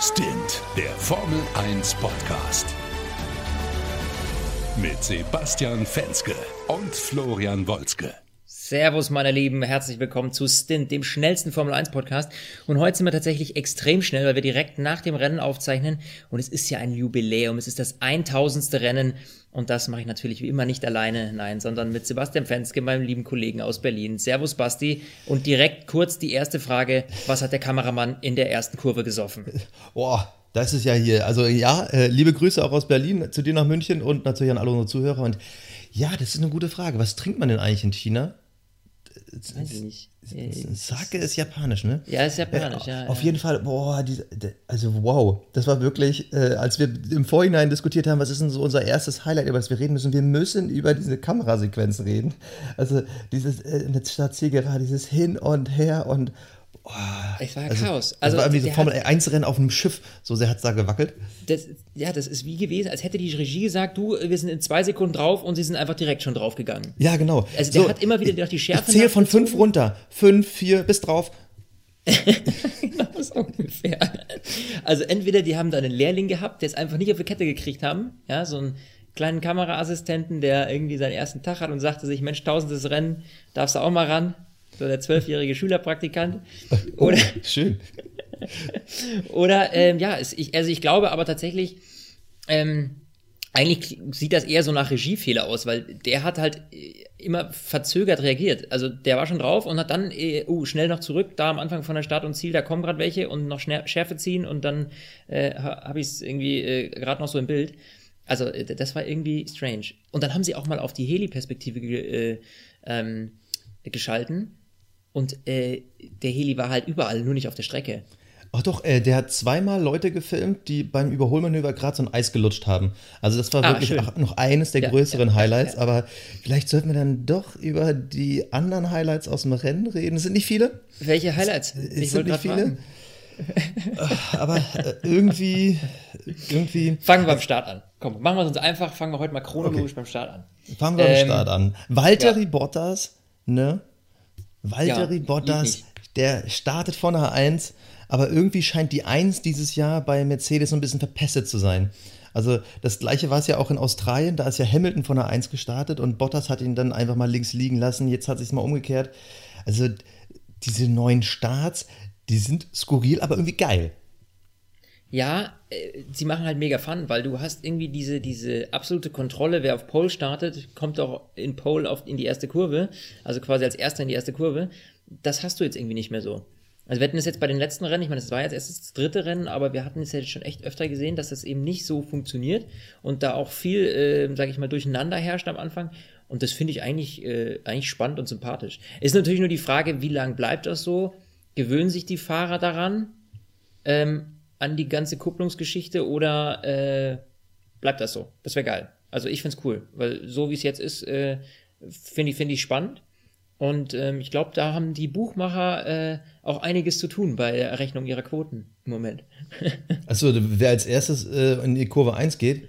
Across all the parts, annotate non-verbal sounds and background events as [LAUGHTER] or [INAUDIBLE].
Stint, der Formel 1 Podcast. Mit Sebastian Fenske und Florian Wolzke. Servus, meine Lieben, herzlich willkommen zu Stint, dem schnellsten Formel 1 Podcast. Und heute sind wir tatsächlich extrem schnell, weil wir direkt nach dem Rennen aufzeichnen. Und es ist ja ein Jubiläum, es ist das 1000. Rennen. Und das mache ich natürlich wie immer nicht alleine, nein, sondern mit Sebastian Fenske, meinem lieben Kollegen aus Berlin. Servus, Basti. Und direkt kurz die erste Frage: Was hat der Kameramann in der ersten Kurve gesoffen? Boah, das ist ja hier. Also, ja, äh, liebe Grüße auch aus Berlin zu dir nach München und natürlich an alle unsere Zuhörer. Und ja, das ist eine gute Frage. Was trinkt man denn eigentlich in China? Weiß ich nicht. Sake ist japanisch, ne? Ja, ist japanisch, ja. Auf ja. jeden Fall, boah, diese, also wow, das war wirklich, äh, als wir im Vorhinein diskutiert haben, was ist denn so unser erstes Highlight, über das wir reden müssen, wir müssen über diese Kamerasequenz reden. Also dieses, äh, in der Stadt Ziegera, dieses Hin und Her und Oh, es war also, Chaos. Also, das war irgendwie so Formel 1 Rennen auf einem Schiff, so sehr hat es da gewackelt. Das, ja, das ist wie gewesen, als hätte die Regie gesagt, du, wir sind in zwei Sekunden drauf und sie sind einfach direkt schon draufgegangen. Ja, genau. Also der so, hat immer wieder durch die Schärfe. Ich zähle von fünf runter. Fünf, vier, bis drauf. [LAUGHS] genau so ungefähr. Also entweder die haben da einen Lehrling gehabt, der es einfach nicht auf die Kette gekriegt haben, ja, so einen kleinen Kameraassistenten, der irgendwie seinen ersten Tag hat und sagte sich, Mensch, tausendes Rennen, darfst du auch mal ran so der zwölfjährige Schülerpraktikant. [LAUGHS] Oh, Oder, oh, schön. [LAUGHS] Oder, ähm, ja, es, ich, also ich glaube aber tatsächlich, ähm, eigentlich sieht das eher so nach Regiefehler aus, weil der hat halt äh, immer verzögert reagiert. Also der war schon drauf und hat dann äh, uh, schnell noch zurück, da am Anfang von der Start und Ziel, da kommen gerade welche und noch Schärfe ziehen und dann äh, habe ich es irgendwie äh, gerade noch so im Bild. Also äh, das war irgendwie strange. Und dann haben sie auch mal auf die Heli-Perspektive äh, ähm, geschalten und äh, der Heli war halt überall, nur nicht auf der Strecke. Ach doch, äh, der hat zweimal Leute gefilmt, die beim Überholmanöver gerade so ein Eis gelutscht haben. Also das war ah, wirklich auch noch eines der ja, größeren ja, Highlights. Ja, aber vielleicht sollten wir dann doch über die anderen Highlights aus dem Rennen reden. Es sind nicht viele. Welche Highlights? Ich es sind nicht viele. aber äh, irgendwie, irgendwie. Fangen wir beim Start an. Komm, machen wir es uns einfach. Fangen wir heute mal chronologisch okay. beim Start an. Fangen wir ähm, beim Start an. Valtteri Bottas, ne? Valtteri ja, Bottas, der startet von der 1, aber irgendwie scheint die 1 dieses Jahr bei Mercedes so ein bisschen verpestet zu sein. Also das gleiche war es ja auch in Australien, da ist ja Hamilton von der 1 gestartet und Bottas hat ihn dann einfach mal links liegen lassen, jetzt hat sich mal umgekehrt. Also diese neuen Starts, die sind skurril, aber irgendwie geil. Ja, äh, sie machen halt mega Fun, weil du hast irgendwie diese, diese absolute Kontrolle, wer auf Pole startet, kommt auch in Pole auf, in die erste Kurve, also quasi als erster in die erste Kurve. Das hast du jetzt irgendwie nicht mehr so. Also wir hatten es jetzt bei den letzten Rennen, ich meine, es war jetzt erst das dritte Rennen, aber wir hatten es ja schon echt öfter gesehen, dass das eben nicht so funktioniert und da auch viel, äh, sage ich mal, durcheinander herrscht am Anfang. Und das finde ich eigentlich, äh, eigentlich spannend und sympathisch. Ist natürlich nur die Frage, wie lange bleibt das so? Gewöhnen sich die Fahrer daran? Ähm, an die ganze Kupplungsgeschichte oder äh, bleibt das so? Das wäre geil. Also ich finde es cool, weil so wie es jetzt ist, äh, finde ich, find ich spannend. Und ähm, ich glaube, da haben die Buchmacher äh, auch einiges zu tun bei der Errechnung ihrer Quoten im Moment. [LAUGHS] Achso, wer als erstes äh, in die Kurve 1 geht?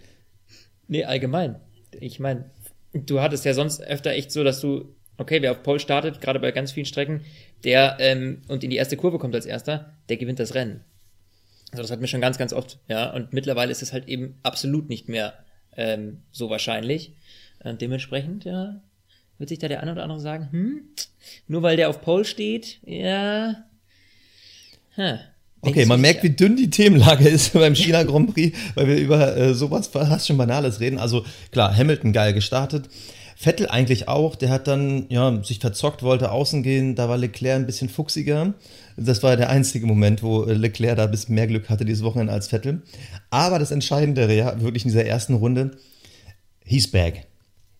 Nee, allgemein. Ich meine, du hattest ja sonst öfter echt so, dass du, okay, wer auf Pole startet, gerade bei ganz vielen Strecken, der ähm, und in die erste Kurve kommt als erster, der gewinnt das Rennen. Also das hatten wir schon ganz, ganz oft, ja. Und mittlerweile ist es halt eben absolut nicht mehr ähm, so wahrscheinlich. Und dementsprechend, ja, wird sich da der eine oder andere sagen, hm, nur weil der auf Pole steht, ja. Huh. Okay, man merkt, wie dünn die Themenlage [LAUGHS] ist beim China Grand Prix, weil wir über äh, sowas fast schon Banales reden. Also klar, Hamilton geil gestartet. Vettel eigentlich auch, der hat dann ja, sich verzockt, wollte außen gehen, da war Leclerc ein bisschen fuchsiger. Das war der einzige Moment, wo Leclerc da ein bisschen mehr Glück hatte dieses Wochenende als Vettel. Aber das Entscheidende, ja, wirklich in dieser ersten Runde, he's back.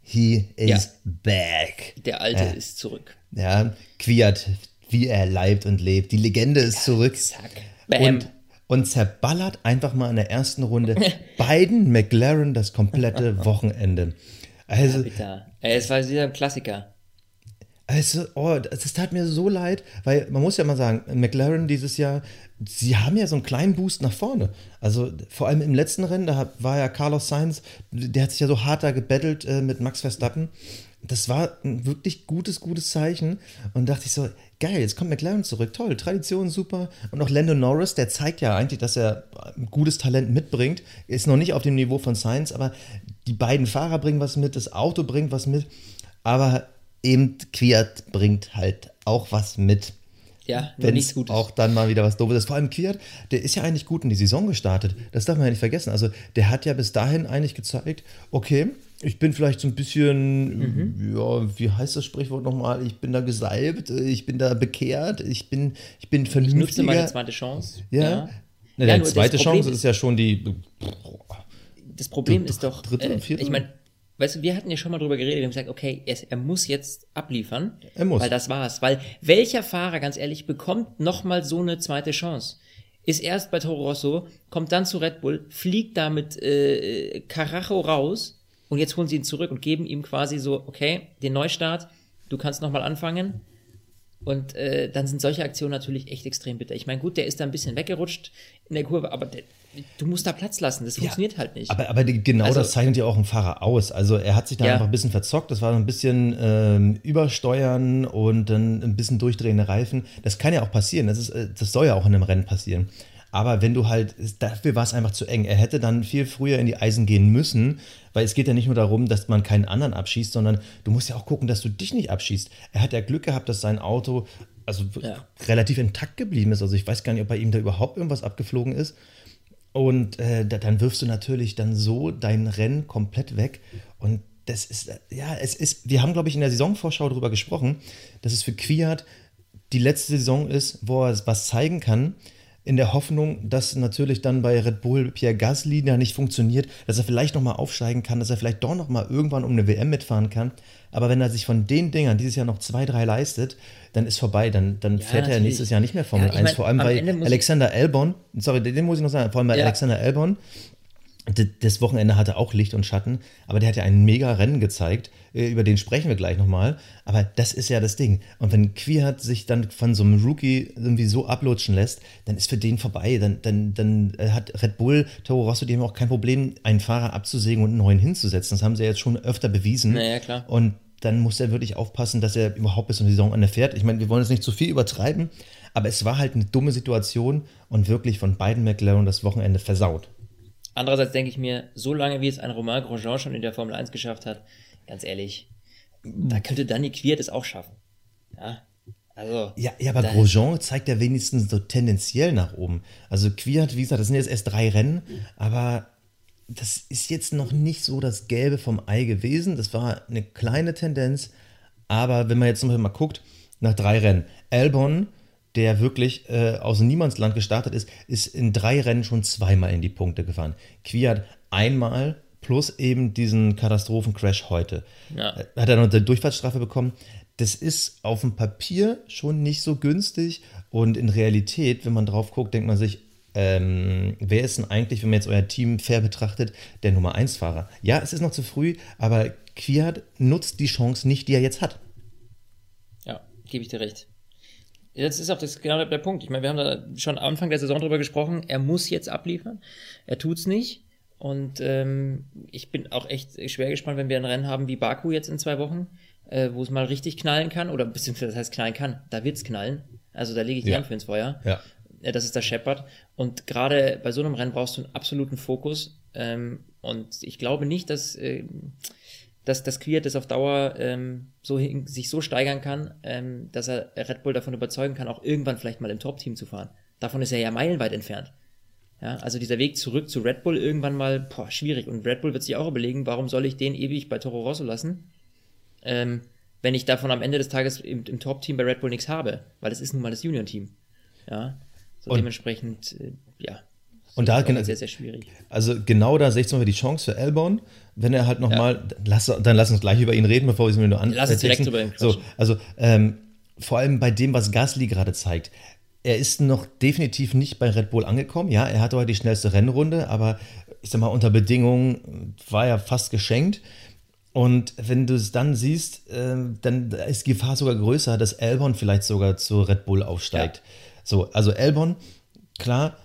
He is ja. back. Der Alte ja. ist zurück. Ja, Quiert, wie er leibt und lebt. Die Legende ist zurück. Zack. Bam. Und, und zerballert einfach mal in der ersten Runde [LAUGHS] beiden McLaren das komplette [LAUGHS] Wochenende. Also, ja, es war wieder ein Klassiker. Also, oh, das tat mir so leid, weil man muss ja mal sagen, McLaren dieses Jahr, sie haben ja so einen kleinen Boost nach vorne. Also vor allem im letzten Rennen, da war ja Carlos Sainz, der hat sich ja so hart da gebettelt äh, mit Max Verstappen. das war ein wirklich gutes, gutes Zeichen. Und dachte ich so, geil, jetzt kommt McLaren zurück. Toll, Tradition super. Und auch Lando Norris, der zeigt ja eigentlich, dass er ein gutes Talent mitbringt. Ist noch nicht auf dem Niveau von Science, aber die beiden Fahrer bringen was mit, das Auto bringt was mit. Aber eben Quiert bringt halt auch was mit. Ja, wenn nichts Gutes. Auch dann mal wieder was Doofes ist. Vor allem Quiert, der ist ja eigentlich gut in die Saison gestartet. Das darf man ja nicht vergessen. Also, der hat ja bis dahin eigentlich gezeigt, okay, ich bin vielleicht so ein bisschen, mhm. ja, wie heißt das Sprichwort nochmal? Ich bin da gesalbt, ich bin da bekehrt, ich bin, ich bin vernünftiger. Ich nutze meine zweite Chance. Ja. ja. Na, ja, zweite Chance ist ja schon die. Das Problem ist doch, dritte, äh, ich meine, weißt du, wir hatten ja schon mal drüber geredet, wir haben gesagt, okay, er, er muss jetzt abliefern. Er muss. Weil das war's. Weil welcher Fahrer, ganz ehrlich, bekommt nochmal so eine zweite Chance? Ist erst bei Toro Rosso, kommt dann zu Red Bull, fliegt da mit äh, Carajo raus und jetzt holen sie ihn zurück und geben ihm quasi so, okay, den Neustart, du kannst nochmal anfangen. Und äh, dann sind solche Aktionen natürlich echt extrem bitter. Ich meine, gut, der ist da ein bisschen weggerutscht in der Kurve, aber der, du musst da Platz lassen. Das funktioniert ja, halt nicht. Aber, aber genau also, das zeichnet ja auch ein Fahrer aus. Also er hat sich da ja. einfach ein bisschen verzockt. Das war ein bisschen ähm, übersteuern und dann ein bisschen durchdrehende Reifen. Das kann ja auch passieren. Das, ist, äh, das soll ja auch in einem Rennen passieren. Aber wenn du halt, dafür war es einfach zu eng. Er hätte dann viel früher in die Eisen gehen müssen, weil es geht ja nicht nur darum, dass man keinen anderen abschießt, sondern du musst ja auch gucken, dass du dich nicht abschießt. Er hat ja Glück gehabt, dass sein Auto also ja. relativ intakt geblieben ist. Also ich weiß gar nicht, ob bei ihm da überhaupt irgendwas abgeflogen ist. Und äh, dann wirfst du natürlich dann so dein Rennen komplett weg. Und das ist, ja, es ist, wir haben, glaube ich, in der Saisonvorschau darüber gesprochen, dass es für Kwiat die letzte Saison ist, wo er was zeigen kann, in der Hoffnung, dass natürlich dann bei Red Bull Pierre Gasly ja nicht funktioniert, dass er vielleicht nochmal aufsteigen kann, dass er vielleicht doch nochmal irgendwann um eine WM mitfahren kann. Aber wenn er sich von den Dingern dieses Jahr noch zwei, drei leistet, dann ist vorbei. Dann, dann ja, fährt natürlich. er nächstes Jahr nicht mehr Formel ja, 1. Mein, vor allem bei Alexander Albon, sorry, den muss ich noch sagen, vor allem bei ja. Alexander Albon, das Wochenende hatte auch Licht und Schatten, aber der hat ja ein mega Rennen gezeigt. Äh, über den sprechen wir gleich nochmal. Aber das ist ja das Ding. Und wenn Quiert sich dann von so einem Rookie irgendwie so ablutschen lässt, dann ist für den vorbei. Dann, dann, dann äh, hat Red Bull, Toro Rosso, die haben auch kein Problem, einen Fahrer abzusägen und einen neuen hinzusetzen. Das haben sie jetzt schon öfter bewiesen. Naja, klar. Und dann muss er wirklich aufpassen, dass er überhaupt bis zum Saisonende fährt. Ich meine, wir wollen jetzt nicht zu viel übertreiben, aber es war halt eine dumme Situation und wirklich von beiden McLaren das Wochenende versaut. Andererseits denke ich mir, so lange wie es ein Romain Grosjean schon in der Formel 1 geschafft hat, ganz ehrlich, da könnte Danny Quiert es auch schaffen. Ja, also, ja, ja, aber Grosjean zeigt ja wenigstens so tendenziell nach oben. Also Quiert, wie gesagt, das sind jetzt erst drei Rennen, aber das ist jetzt noch nicht so das Gelbe vom Ei gewesen. Das war eine kleine Tendenz, aber wenn man jetzt mal guckt, nach drei Rennen, Albon der wirklich äh, aus Niemandsland gestartet ist, ist in drei Rennen schon zweimal in die Punkte gefahren. Kwiat einmal plus eben diesen Katastrophencrash heute. Ja. Äh, hat er noch eine Durchfahrtsstrafe bekommen. Das ist auf dem Papier schon nicht so günstig und in Realität, wenn man drauf guckt, denkt man sich, ähm, wer ist denn eigentlich, wenn man jetzt euer Team fair betrachtet, der Nummer 1 Fahrer? Ja, es ist noch zu früh, aber Kwiat nutzt die Chance nicht, die er jetzt hat. Ja, gebe ich dir recht. Jetzt ist auch das genau der Punkt. Ich meine, wir haben da schon Anfang der Saison drüber gesprochen. Er muss jetzt abliefern. Er tut's nicht. Und ähm, ich bin auch echt schwer gespannt, wenn wir ein Rennen haben wie Baku jetzt in zwei Wochen, äh, wo es mal richtig knallen kann. Oder beziehungsweise das heißt knallen kann. Da wird's knallen. Also da lege ich die ja. Hand für ins Feuer. Ja. ja. Das ist der Shepard. Und gerade bei so einem Rennen brauchst du einen absoluten Fokus. Ähm, und ich glaube nicht, dass äh, dass das Quiert das auf Dauer ähm, so sich so steigern kann, ähm, dass er Red Bull davon überzeugen kann, auch irgendwann vielleicht mal im Top-Team zu fahren. Davon ist er ja meilenweit entfernt. Ja, also dieser Weg zurück zu Red Bull irgendwann mal, boah, schwierig. Und Red Bull wird sich auch überlegen, warum soll ich den ewig bei Toro Rosso lassen, ähm, wenn ich davon am Ende des Tages im, im Top-Team bei Red Bull nichts habe, weil es ist nun mal das Union-Team. Ja, so und dementsprechend, äh, ja. Und da genau, sehr, sehr schwierig. Also genau da sehe ich zum Beispiel die Chance für Albon, wenn er halt nochmal, ja. dann lass uns gleich über ihn reden, bevor wir es mir nur an. Lass uns direkt über ihn quatschen. So, also ähm, vor allem bei dem, was Gasly gerade zeigt. Er ist noch definitiv nicht bei Red Bull angekommen. Ja, er hatte heute die schnellste Rennrunde, aber ich sag mal, unter Bedingungen war er fast geschenkt. Und wenn du es dann siehst, äh, dann ist die Gefahr sogar größer, dass Albon vielleicht sogar zu Red Bull aufsteigt. Ja. So, also Albon, klar,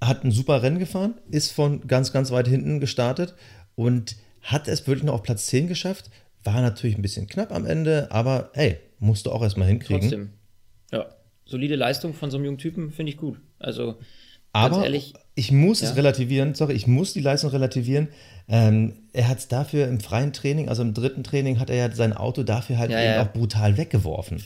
hat ein super Rennen gefahren, ist von ganz, ganz weit hinten gestartet und hat es wirklich noch auf Platz 10 geschafft. War natürlich ein bisschen knapp am Ende, aber hey, musst du auch erstmal hinkriegen. Trotzdem. Ja, solide Leistung von so einem jungen Typen finde ich gut. Also, aber ehrlich, ich muss ja. es relativieren, sorry, ich muss die Leistung relativieren. Ähm, er hat es dafür im freien Training, also im dritten Training, hat er ja sein Auto dafür halt ja, eben ja. auch brutal weggeworfen.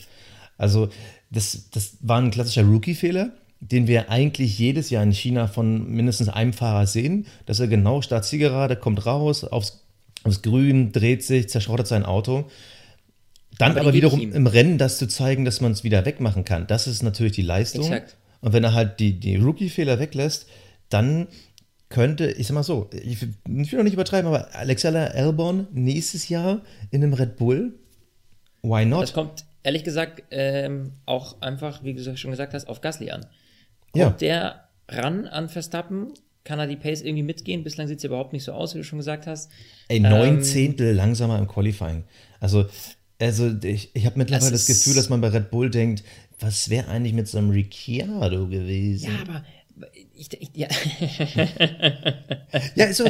Also, das, das war ein klassischer Rookie-Fehler den wir eigentlich jedes Jahr in China von mindestens einem Fahrer sehen, dass er genau statt Zielgerade kommt raus aufs, aufs Grün, dreht sich, zerschrottet sein Auto. Dann aber, aber wiederum im Rennen das zu zeigen, dass man es wieder wegmachen kann. Das ist natürlich die Leistung. Exakt. Und wenn er halt die, die Rookie-Fehler weglässt, dann könnte, ich sag mal so, ich, ich will noch nicht übertreiben, aber Alexander Albon nächstes Jahr in einem Red Bull, why not? Das kommt ehrlich gesagt ähm, auch einfach, wie du schon gesagt hast, auf Gasly an. Kommt ja. der ran an Verstappen? Kann er die Pace irgendwie mitgehen? Bislang sieht es ja überhaupt nicht so aus, wie du schon gesagt hast. Ey, neun ähm, Zehntel langsamer im Qualifying. Also, also ich, ich habe mittlerweile das, das Gefühl, dass man bei Red Bull denkt, was wäre eigentlich mit so einem Ricciardo gewesen? Ja, aber ich, ich, ja. ja, so,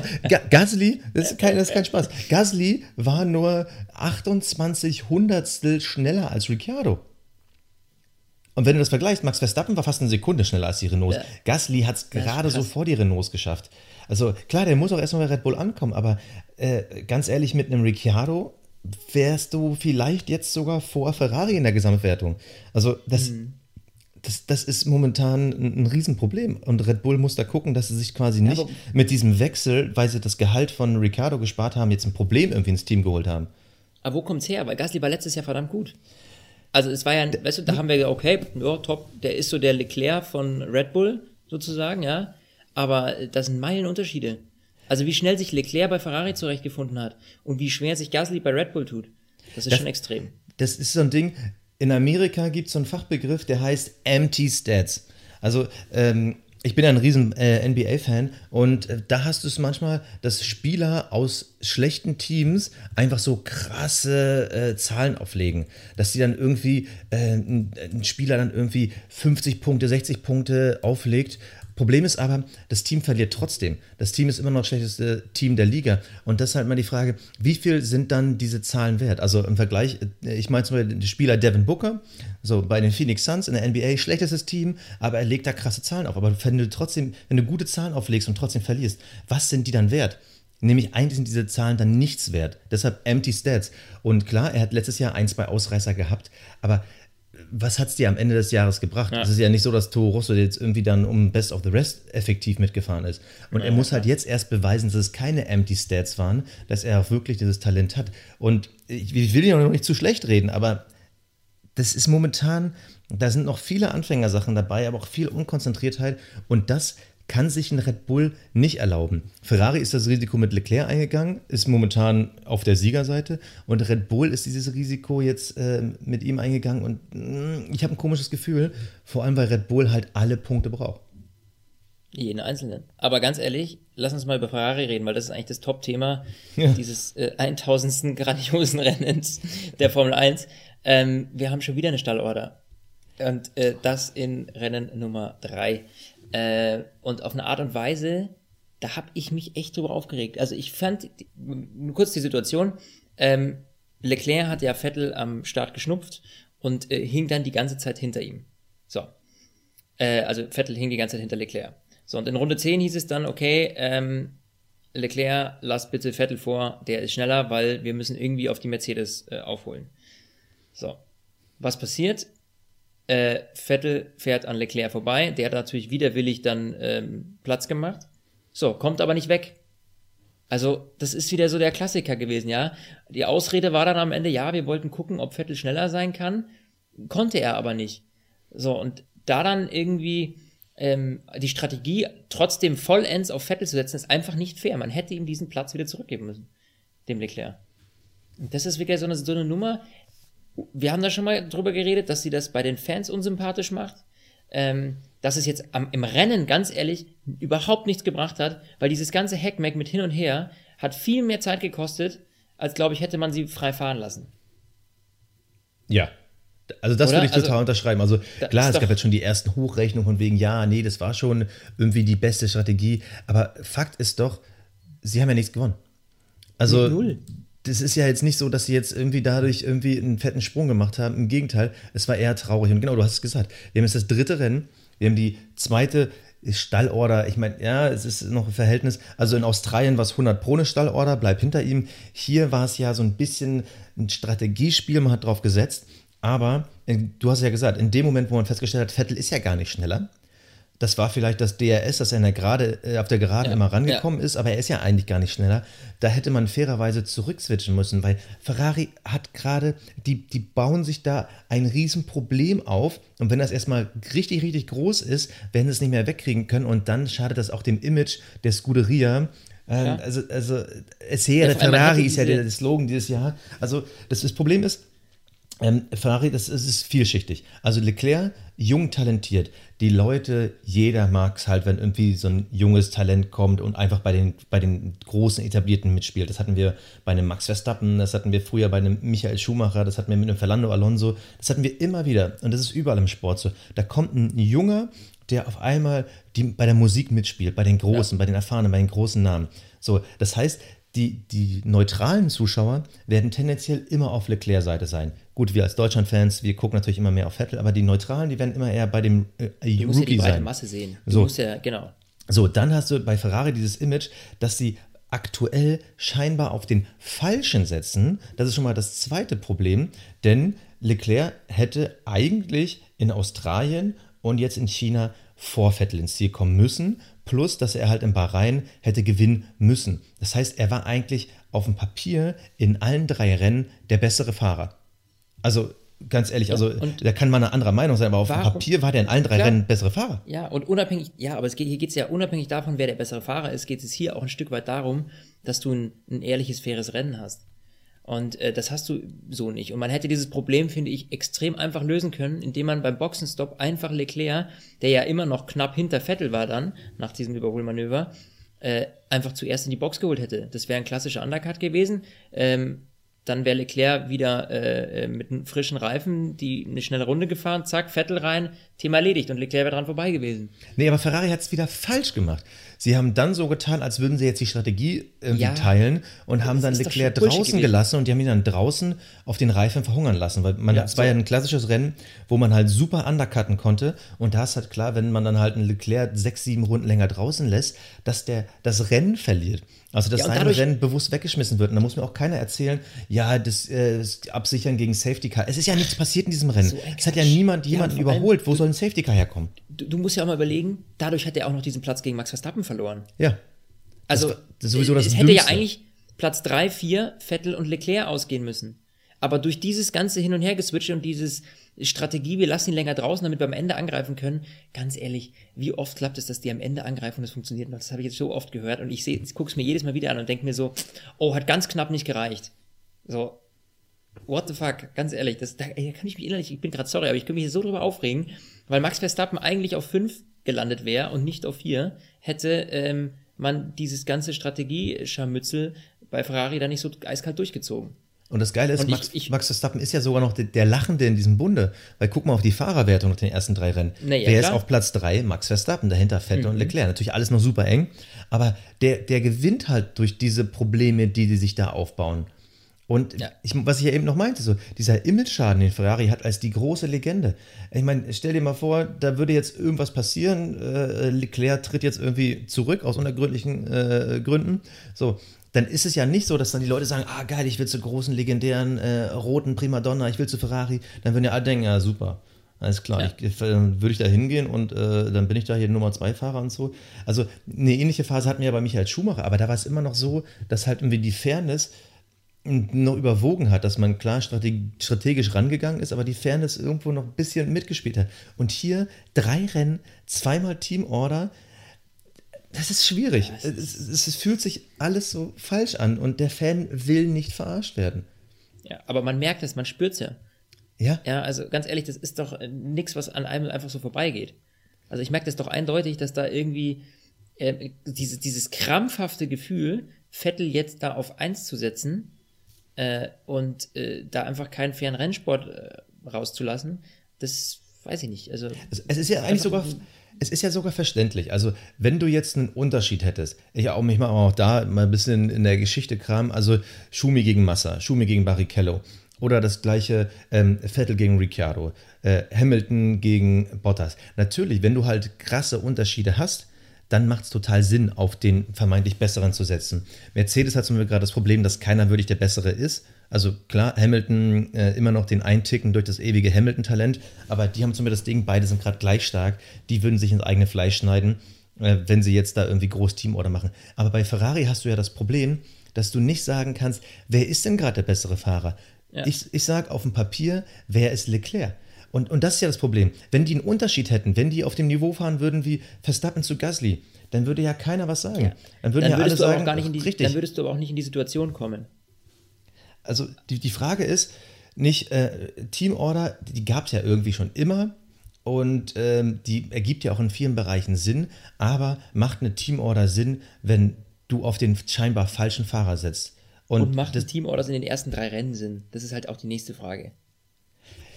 Gasly, das ist, kein, das ist kein Spaß. Gasly war nur 28 Hundertstel schneller als Ricciardo. Und wenn du das vergleichst, Max Verstappen war fast eine Sekunde schneller als die Renaults. Ja. Gasly hat es gerade so vor die Renaults geschafft. Also klar, der muss auch erstmal bei Red Bull ankommen, aber äh, ganz ehrlich, mit einem Ricciardo wärst du vielleicht jetzt sogar vor Ferrari in der Gesamtwertung. Also das, mhm. das, das ist momentan ein, ein Riesenproblem. Und Red Bull muss da gucken, dass sie sich quasi nicht ja, mit diesem Wechsel, weil sie das Gehalt von Ricciardo gespart haben, jetzt ein Problem irgendwie ins Team geholt haben. Aber wo kommt's her? Weil Gasly war letztes Jahr verdammt gut. Also es war ja, weißt du, da haben wir gesagt, okay, ja, top, der ist so der Leclerc von Red Bull sozusagen, ja. Aber das sind Meilenunterschiede. Also wie schnell sich Leclerc bei Ferrari zurechtgefunden hat und wie schwer sich Gasly bei Red Bull tut. Das ist das, schon extrem. Das ist so ein Ding, in Amerika gibt es so einen Fachbegriff, der heißt Empty Stats. Also ähm, ich bin ein riesen äh, NBA-Fan und äh, da hast du es manchmal, dass Spieler aus schlechten Teams einfach so krasse äh, Zahlen auflegen. Dass die dann irgendwie, äh, ein, ein, Spieler dann irgendwie 50 Punkte, 60 Punkte auflegt Problem ist aber, das Team verliert trotzdem. Das Team ist immer noch das schlechteste Team der Liga. Und halt mal die Frage, wie viel sind dann diese Zahlen wert? Also im Vergleich, äh, ich meine zum Beispiel den Spieler Devin Booker, so bei den Phoenix Suns in der NBA, schlechtestes Team, aber er legt da krasse Zahlen auf. Aber wenn du trotzdem, wenn du gute Zahlen auflegst und trotzdem verlierst, was sind die dann wert? Nämlich eigentlich sind diese Zahlen dann nichts wert. Deshalb empty Stats. Und klar, er hat letztes Jahr ein, zwei Ausreißer gehabt, aber was hat es dir am Ende des Jahres gebracht? Ja. Es ist ja nicht so, dass Toro Rosso jetzt irgendwie dann um Best of the Rest effektiv mitgefahren ist. Und ja, er muss halt jetzt erst beweisen, dass es keine Empty Stats waren, dass er auch wirklich dieses Talent hat. Und ich, ich will ihn auch noch nicht zu schlecht reden, aber das ist momentan, da sind noch viele Anfängersachen dabei, aber auch viel Unkonzentriertheit. Und das kann sich ein Red Bull nicht erlauben. Ferrari ist das Risiko mit Leclerc eingegangen, ist momentan auf der Siegerseite und Red Bull ist dieses Risiko jetzt äh, mit ihm eingegangen und mh, mm, ich habe ein komisches Gefühl, vor allem weil Red Bull halt alle Punkte braucht. Jeden einzelnen. Aber ganz ehrlich, lass uns mal über Ferrari reden, weil das ist eigentlich das Top-Thema ja. dieses äh, 1000. grandiosen [LAUGHS] Rennens der Formel 1. Ähm, wir haben schon wieder eine Stallorder. Und äh, das in Rennen Nummer 3. Äh, und auf eine Art und Weise, da habe ich mich echt drüber aufgeregt. Also ich fand, nur kurz die Situation, ähm, Leclerc hat ja Vettel am Start geschnupft und äh, hing dann die ganze Zeit hinter ihm. So. Äh, also Vettel hing die ganze Zeit hinter Leclerc. So, und in Runde 10 hieß es dann, okay, ähm, Leclerc, lass bitte Vettel vor, der ist schneller, weil wir müssen irgendwie auf die Mercedes äh, aufholen. So. Was passiert? Äh, Vettel fährt an Leclerc vorbei. Der hat natürlich widerwillig dann ähm, Platz gemacht. So, kommt aber nicht weg. Also, das ist wieder so der Klassiker gewesen, ja. Die Ausrede war dann am Ende, ja, wir wollten gucken, ob Vettel schneller sein kann. Konnte er aber nicht. So, und da dann irgendwie ähm, die Strategie trotzdem vollends auf Vettel zu setzen, ist einfach nicht fair. Man hätte ihm diesen Platz wieder zurückgeben müssen, dem Leclerc. Und das ist wirklich so eine, so eine Nummer, wir haben da schon mal drüber geredet, dass sie das bei den Fans unsympathisch macht. Ähm, dass es jetzt am, im Rennen, ganz ehrlich, überhaupt nichts gebracht hat, weil dieses ganze Hackmack mit hin und her hat viel mehr Zeit gekostet, als glaube ich, hätte man sie frei fahren lassen. Ja. Also das Oder? würde ich total also, unterschreiben. Also klar, es gab jetzt schon die ersten Hochrechnungen von wegen, ja, nee, das war schon irgendwie die beste Strategie. Aber Fakt ist doch, sie haben ja nichts gewonnen. Also Null das ist ja jetzt nicht so, dass sie jetzt irgendwie dadurch irgendwie einen fetten Sprung gemacht haben. Im Gegenteil, es war eher traurig. Und genau, du hast es gesagt. Wir haben jetzt das dritte Rennen, wir haben die zweite Stallorder. Ich meine, ja, es ist noch ein Verhältnis. Also in Australien war es 100 pro eine Stallorder, bleib hinter ihm. Hier war es ja so ein bisschen ein Strategiespiel, man hat drauf gesetzt. Aber in, du hast ja gesagt, in dem Moment, wo man festgestellt hat, Vettel ist ja gar nicht schneller, das war vielleicht das DRS, dass er in der Gerade, äh, auf der Geraden ja, immer rangekommen ja. ist, aber er ist ja eigentlich gar nicht schneller. Da hätte man fairerweise zurückswitchen müssen, weil Ferrari hat gerade, die, die bauen sich da ein Riesenproblem auf und wenn das erstmal richtig, richtig groß ist, werden sie es nicht mehr wegkriegen können und dann schadet das auch dem Image der Scuderia. Ähm, ja. Also, also Essere Ferrari ist ja der, der Slogan dieses Jahr. Also das, das Problem ist, ähm, Ferrari, das, das, ist vielschichtig. Also Leclerc, jung talentiert. Die Leute, jeder mag es halt, wenn irgendwie so ein junges Talent kommt und einfach bei den, bei den großen Etablierten mitspielt. Das hatten wir bei einem Max Verstappen, das hatten wir früher bei einem Michael Schumacher, das hatten wir mit einem Fernando Alonso. Das hatten wir immer wieder. Und das ist überall im Sport so. Da kommt ein junger, der auf einmal die, bei der Musik mitspielt, bei den Großen, ja. bei den Erfahrenen, bei den großen Namen. So, das heißt, die, die neutralen Zuschauer werden tendenziell immer auf Leclerc-Seite sein. Gut, wir als Deutschland-Fans, wir gucken natürlich immer mehr auf Vettel, aber die Neutralen, die werden immer eher bei dem äh, du musst Rookie ja die breite Masse sehen. Du so. musst ja, genau. So, dann hast du bei Ferrari dieses Image, dass sie aktuell scheinbar auf den Falschen setzen. Das ist schon mal das zweite Problem, denn Leclerc hätte eigentlich in Australien und jetzt in China vor Vettel ins Ziel kommen müssen, plus dass er halt in Bahrain hätte gewinnen müssen. Das heißt, er war eigentlich auf dem Papier in allen drei Rennen der bessere Fahrer. Also ganz ehrlich, also da kann man eine andere Meinung sein, aber auf warum? dem Papier war der in allen drei Klar. Rennen bessere Fahrer. Ja, und unabhängig, ja, aber es geht, hier geht es ja unabhängig davon, wer der bessere Fahrer ist, geht es hier auch ein Stück weit darum, dass du ein, ein ehrliches, faires Rennen hast. Und äh, das hast du so nicht. Und man hätte dieses Problem, finde ich, extrem einfach lösen können, indem man beim Boxenstopp einfach Leclerc, der ja immer noch knapp hinter Vettel war dann, nach diesem Überholmanöver, äh, einfach zuerst in die Box geholt hätte. Das wäre ein klassischer Undercut gewesen. Ähm, dann wäre Leclerc wieder äh, äh, mit einem frischen Reifen die eine schnelle Runde gefahren, zack, Vettel rein, Thema erledigt und Leclerc wäre dran vorbei gewesen. Nee, aber Ferrari hat es wieder falsch gemacht. Sie haben dann so getan, als würden sie jetzt die Strategie irgendwie ja, teilen und haben dann Leclerc draußen gelassen und die haben ihn dann draußen auf den Reifen verhungern lassen, weil man, ja, das so. war ja ein klassisches Rennen, wo man halt super undercutten konnte und da ist halt klar, wenn man dann halt einen Leclerc sechs, sieben Runden länger draußen lässt, dass der das Rennen verliert. Also, dass ja, sein Rennen bewusst weggeschmissen wird. Und da muss mir auch keiner erzählen, ja, das, äh, das Absichern gegen Safety Car. Es ist ja nichts passiert in diesem Rennen. So es hat ja niemand jemanden ja, überholt. Wo soll ein Safety Car herkommen? Du, du, musst ja auch mal überlegen, dadurch hat er auch noch diesen Platz gegen Max Verstappen verloren. Ja. Also, das, das ist sowieso das es hätte ja eigentlich Platz 3, 4, Vettel und Leclerc ausgehen müssen. Aber durch dieses ganze Hin- und Her-Geswitcht und dieses Strategie, wir lassen ihn länger draußen, damit wir am Ende angreifen können, ganz ehrlich, wie oft klappt es, dass die am Ende angreifen und es funktioniert noch? Das habe ich jetzt so oft gehört und ich gucke es mir jedes Mal wieder an und denke mir so, oh, hat ganz knapp nicht gereicht. So, what the fuck, ganz ehrlich, das, da, ey, da kann ich mich innerlich, ich bin gerade sorry, aber ich könnte mich hier so drüber aufregen, weil Max Verstappen eigentlich auf 5 gelandet wäre und nicht auf 4, hätte ähm, man dieses ganze Strategie-Scharmützel bei Ferrari da nicht so eiskalt durchgezogen. Und das Geile ist, Max, ich, Max, Verstappen ist ja sogar noch der, der, Lachende in diesem Bunde. Weil guck mal auf die Fahrerwertung nach den ersten drei Rennen. Ja, Wer klar. ist auf Platz drei? Max Verstappen, dahinter Vettel mhm. und Leclerc. Natürlich alles noch super eng. Aber der, der gewinnt halt durch diese Probleme, die, die sich da aufbauen. Und ja. ich, was ich ja eben noch meinte, so dieser Image-Schaden, den Ferrari hat als die große Legende. Ich meine, stell dir mal vor, da würde jetzt irgendwas passieren, äh, Leclerc tritt jetzt irgendwie zurück aus unergründlichen äh, Gründen. So, dann ist es ja nicht so, dass dann die Leute sagen, ah geil, ich will zu großen, legendären, äh, roten Primadonna, ich will zu Ferrari. Dann würden ja alle denken, ja super, alles klar, ja. ich, dann würde ich da hingehen und äh, dann bin ich da hier Nummer zwei Fahrer und so. Also eine ähnliche Phase hatten wir ja bei Michael Schumacher, aber da war es immer noch so, dass halt irgendwie die Fairness noch überwogen hat, dass man klar strategisch rangegangen ist, aber die Fairness irgendwo noch ein bisschen mitgespielt hat. Und hier drei Rennen, zweimal Teamorder, das ist schwierig. Ja, es, es, es, fühlt sich alles so falsch an und der Fan will nicht verarscht werden. Ja, aber man merkt es, man spürt es ja. Ja. Ja, also ganz ehrlich, das ist doch nichts, was an einem einfach so vorbeigeht. Also ich merke das doch eindeutig, dass da irgendwie äh, diese, dieses krampfhafte Gefühl, Vettel jetzt da auf 1 zu setzen äh, und äh, da einfach keinen fairen Rennsport äh, rauszulassen, das weiß ich nicht. Also es, es ist ja eigentlich sogar es ist ja sogar verständlich. Also, wenn du jetzt einen Unterschied hättest, ich auch mich mal auch da mal ein bisschen in der Geschichte kram, also Schumi gegen Massa, Schumi gegen Barrichello oder das gleiche ähm, Vettel gegen Ricciardo, äh, Hamilton gegen Bottas. Natürlich, wenn du halt krasse Unterschiede hast, dann macht es total Sinn, auf den vermeintlich Besseren zu setzen. Mercedes hat zum Beispiel gerade das Problem, dass keiner wirklich der Bessere ist. Also klar, Hamilton äh, immer noch den Einticken durch das ewige Hamilton-Talent, aber die haben zum Beispiel das Ding, beide sind gerade gleich stark, die würden sich ins eigene Fleisch schneiden, äh, wenn sie jetzt da irgendwie groß Teamorder machen. Aber bei Ferrari hast du ja das Problem, dass du nicht sagen kannst, wer ist denn gerade der bessere Fahrer? Ja. Ich, ich sage auf dem Papier, wer ist Leclerc? Und, und das ist ja das Problem. Wenn die einen Unterschied hätten, wenn die auf dem Niveau fahren würden wie Verstappen zu Gasly, dann würde ja keiner was sagen. Ja. Dann würden dann ja alle sagen, die, richtig. Dann würdest du aber auch nicht in die Situation kommen. Also die, die Frage ist nicht, äh, Teamorder, die gab es ja irgendwie schon immer und ähm, die ergibt ja auch in vielen Bereichen Sinn, aber macht eine Teamorder Sinn, wenn du auf den scheinbar falschen Fahrer setzt? Und, und macht das Teamorders in den ersten drei Rennen Sinn? Das ist halt auch die nächste Frage.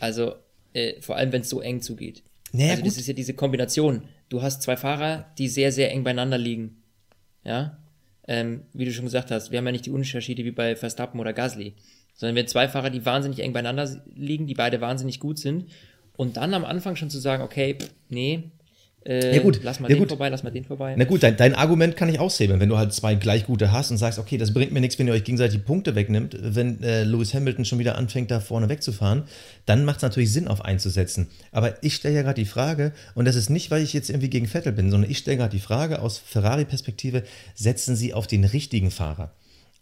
Also äh, vor allem, wenn es so eng zugeht. Naja, also gut. das ist ja diese Kombination. Du hast zwei Fahrer, die sehr, sehr eng beieinander liegen. Ja, ähm, wie du schon gesagt hast, wir haben ja nicht die Unterschiede wie bei Verstappen oder Gasly, sondern wir haben zwei Fahrer, die wahnsinnig eng beieinander liegen, die beide wahnsinnig gut sind. Und dann am Anfang schon zu sagen, okay, nee, äh, ja gut, lass mal ja den gut. vorbei, lass mal den vorbei. Na gut, dein, dein Argument kann ich aushebeln, wenn du halt zwei gleich gute hast und sagst, okay, das bringt mir nichts, wenn ihr euch gegenseitig Punkte wegnimmt, wenn äh, Lewis Hamilton schon wieder anfängt, da vorne wegzufahren, dann macht es natürlich Sinn, auf einzusetzen. Aber ich stelle ja gerade die Frage, und das ist nicht, weil ich jetzt irgendwie gegen Vettel bin, sondern ich stelle gerade die Frage aus Ferrari-Perspektive, setzen sie auf den richtigen Fahrer?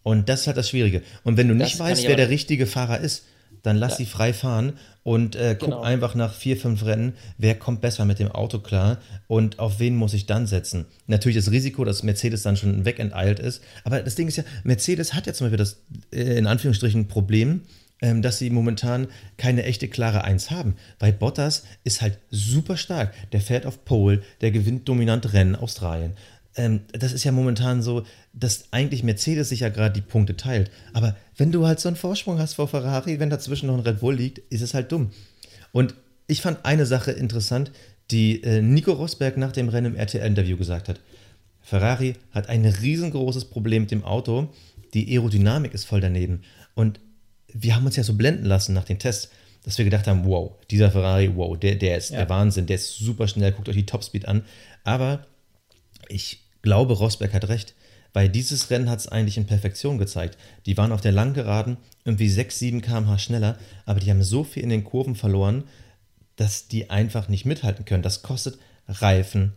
Und das ist halt das Schwierige. Und wenn du das nicht weißt, wer der richtige Fahrer ist, dann lass ja. sie frei fahren und äh, guck genau. einfach nach vier, fünf Rennen, wer kommt besser mit dem Auto klar und auf wen muss ich dann setzen. Natürlich das Risiko, dass Mercedes dann schon wegenteilt ist, aber das Ding ist ja, Mercedes hat ja zum Beispiel das äh, in Anführungsstrichen Problem, ähm, dass sie momentan keine echte klare Eins haben. Weil Bottas ist halt super stark. Der fährt auf Pole, der gewinnt dominant Rennen Australien ähm, das ist ja momentan so, dass eigentlich Mercedes sich ja gerade die Punkte teilt. Aber wenn du halt so einen Vorsprung hast vor Ferrari, wenn dazwischen noch ein Red Bull liegt, ist es halt dumm. Und ich fand eine Sache interessant, die äh, Nico Rosberg nach dem Rennen im RTL-Interview gesagt hat. Ferrari hat ein riesengroßes Problem mit dem Auto. Die Aerodynamik ist voll daneben. Und wir haben uns ja so blenden lassen nach den Tests, dass wir gedacht haben, wow, dieser Ferrari, wow, der, der ist ja. der Wahnsinn, der ist super schnell, guckt euch die Topspeed an. Aber ich glaube, Rosberg hat recht, weil dieses Rennen hat es eigentlich in Perfektion gezeigt. Die waren auf der Langgeraden irgendwie 6, 7 km/h schneller, aber die haben so viel in den Kurven verloren, dass die einfach nicht mithalten können. Das kostet Reifen.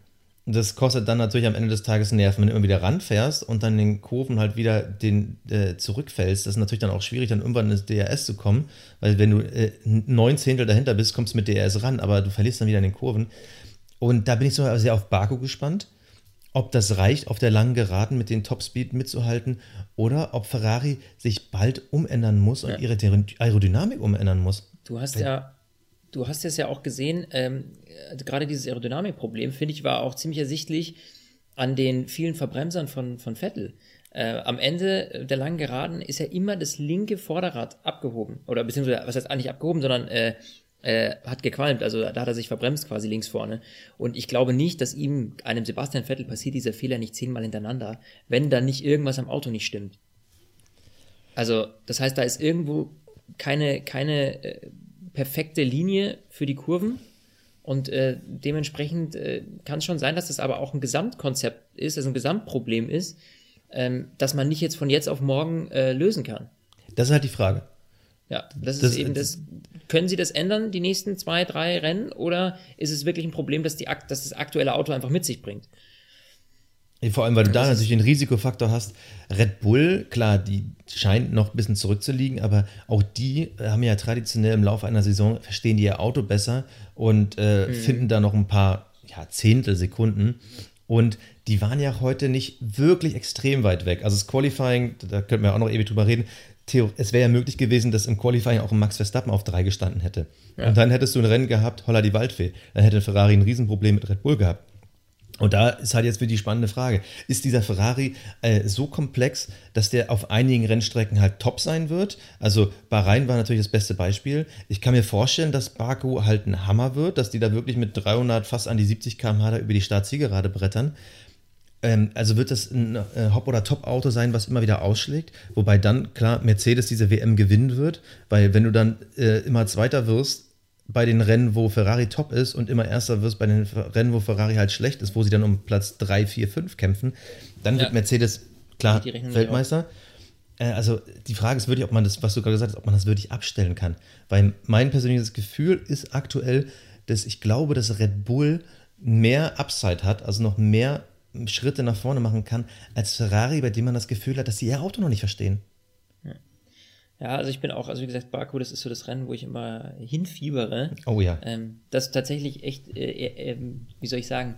Das kostet dann natürlich am Ende des Tages Nerven, wenn du immer wieder ranfährst und dann in den Kurven halt wieder den äh, zurückfällst. Das ist natürlich dann auch schwierig, dann irgendwann ins DRS zu kommen, weil wenn du äh, neun Zehntel dahinter bist, kommst du mit DRS ran, aber du verlierst dann wieder in den Kurven. Und da bin ich so sehr auf Baku gespannt ob das reicht, auf der langen Geraden mit den Topspeed mitzuhalten oder ob Ferrari sich bald umändern muss und ja. ihre Aerodynamik umändern muss. Du hast ja, du hast es ja auch gesehen, ähm, gerade dieses Aerodynamikproblem, finde ich, war auch ziemlich ersichtlich an den vielen Verbremsern von, von Vettel. Äh, am Ende der langen Geraden ist ja immer das linke Vorderrad abgehoben. Oder beziehungsweise, was heißt eigentlich abgehoben, sondern äh, äh, hat gequalmt, also da hat er sich verbremst quasi links vorne. Und ich glaube nicht, dass ihm, einem Sebastian Vettel, passiert dieser Fehler nicht zehnmal hintereinander, wenn dann nicht irgendwas am Auto nicht stimmt. Also, das heißt, da ist irgendwo keine, keine äh, perfekte Linie für die Kurven. Und äh, dementsprechend äh, kann es schon sein, dass das aber auch ein Gesamtkonzept ist, also ein Gesamtproblem ist, ähm, dass man nicht jetzt von jetzt auf morgen äh, lösen kann. Das ist halt die Frage. Ja, das, das ist eben das. Können Sie das ändern, die nächsten zwei, drei Rennen? Oder ist es wirklich ein Problem, dass, die, dass das aktuelle Auto einfach mit sich bringt? Vor allem, weil du da natürlich den Risikofaktor hast. Red Bull, klar, die scheint noch ein bisschen zurückzuliegen, aber auch die haben ja traditionell im Laufe einer Saison, verstehen die ihr Auto besser und äh, mhm. finden da noch ein paar ja, Zehntel Sekunden. Und die waren ja heute nicht wirklich extrem weit weg. Also das Qualifying, da könnten wir auch noch ewig drüber reden, Theo, es wäre ja möglich gewesen, dass im Qualifying auch ein Max Verstappen auf drei gestanden hätte. Ja. Und dann hättest du ein Rennen gehabt, holla die Waldfee. Dann hätte Ferrari ein Riesenproblem mit Red Bull gehabt. Und da ist halt jetzt wieder die spannende Frage. Ist dieser Ferrari äh, so komplex, dass der auf einigen Rennstrecken halt top sein wird? Also Bahrain war natürlich das beste Beispiel. Ich kann mir vorstellen, dass Baku halt ein Hammer wird, dass die da wirklich mit 300 fast an die 70 km/h über die Startzielgerade brettern. Ähm, also wird das ein äh, Hop- oder Top-Auto sein, was immer wieder ausschlägt. Wobei dann, klar, Mercedes diese WM gewinnen wird, weil wenn du dann äh, immer Zweiter wirst, bei den Rennen, wo Ferrari top ist und immer Erster wirst bei den Rennen, wo Ferrari halt schlecht ist, wo sie dann um Platz 3, 4, 5 kämpfen, dann ja. wird Mercedes klar Weltmeister. Äh, also die Frage ist wirklich, ob man das, was du gerade gesagt hast, ob man das wirklich abstellen kann. Weil mein persönliches Gefühl ist aktuell, dass ich glaube, dass Red Bull mehr Upside hat, also noch mehr Schritte nach vorne machen kann, als Ferrari, bei dem man das Gefühl hat, dass sie ihr Auto noch nicht verstehen. Ja, also ich bin auch, also wie gesagt, Baku, das ist so das Rennen, wo ich immer hinfiebere. Oh ja. Ähm, das tatsächlich echt, äh, äh, ähm, wie soll ich sagen,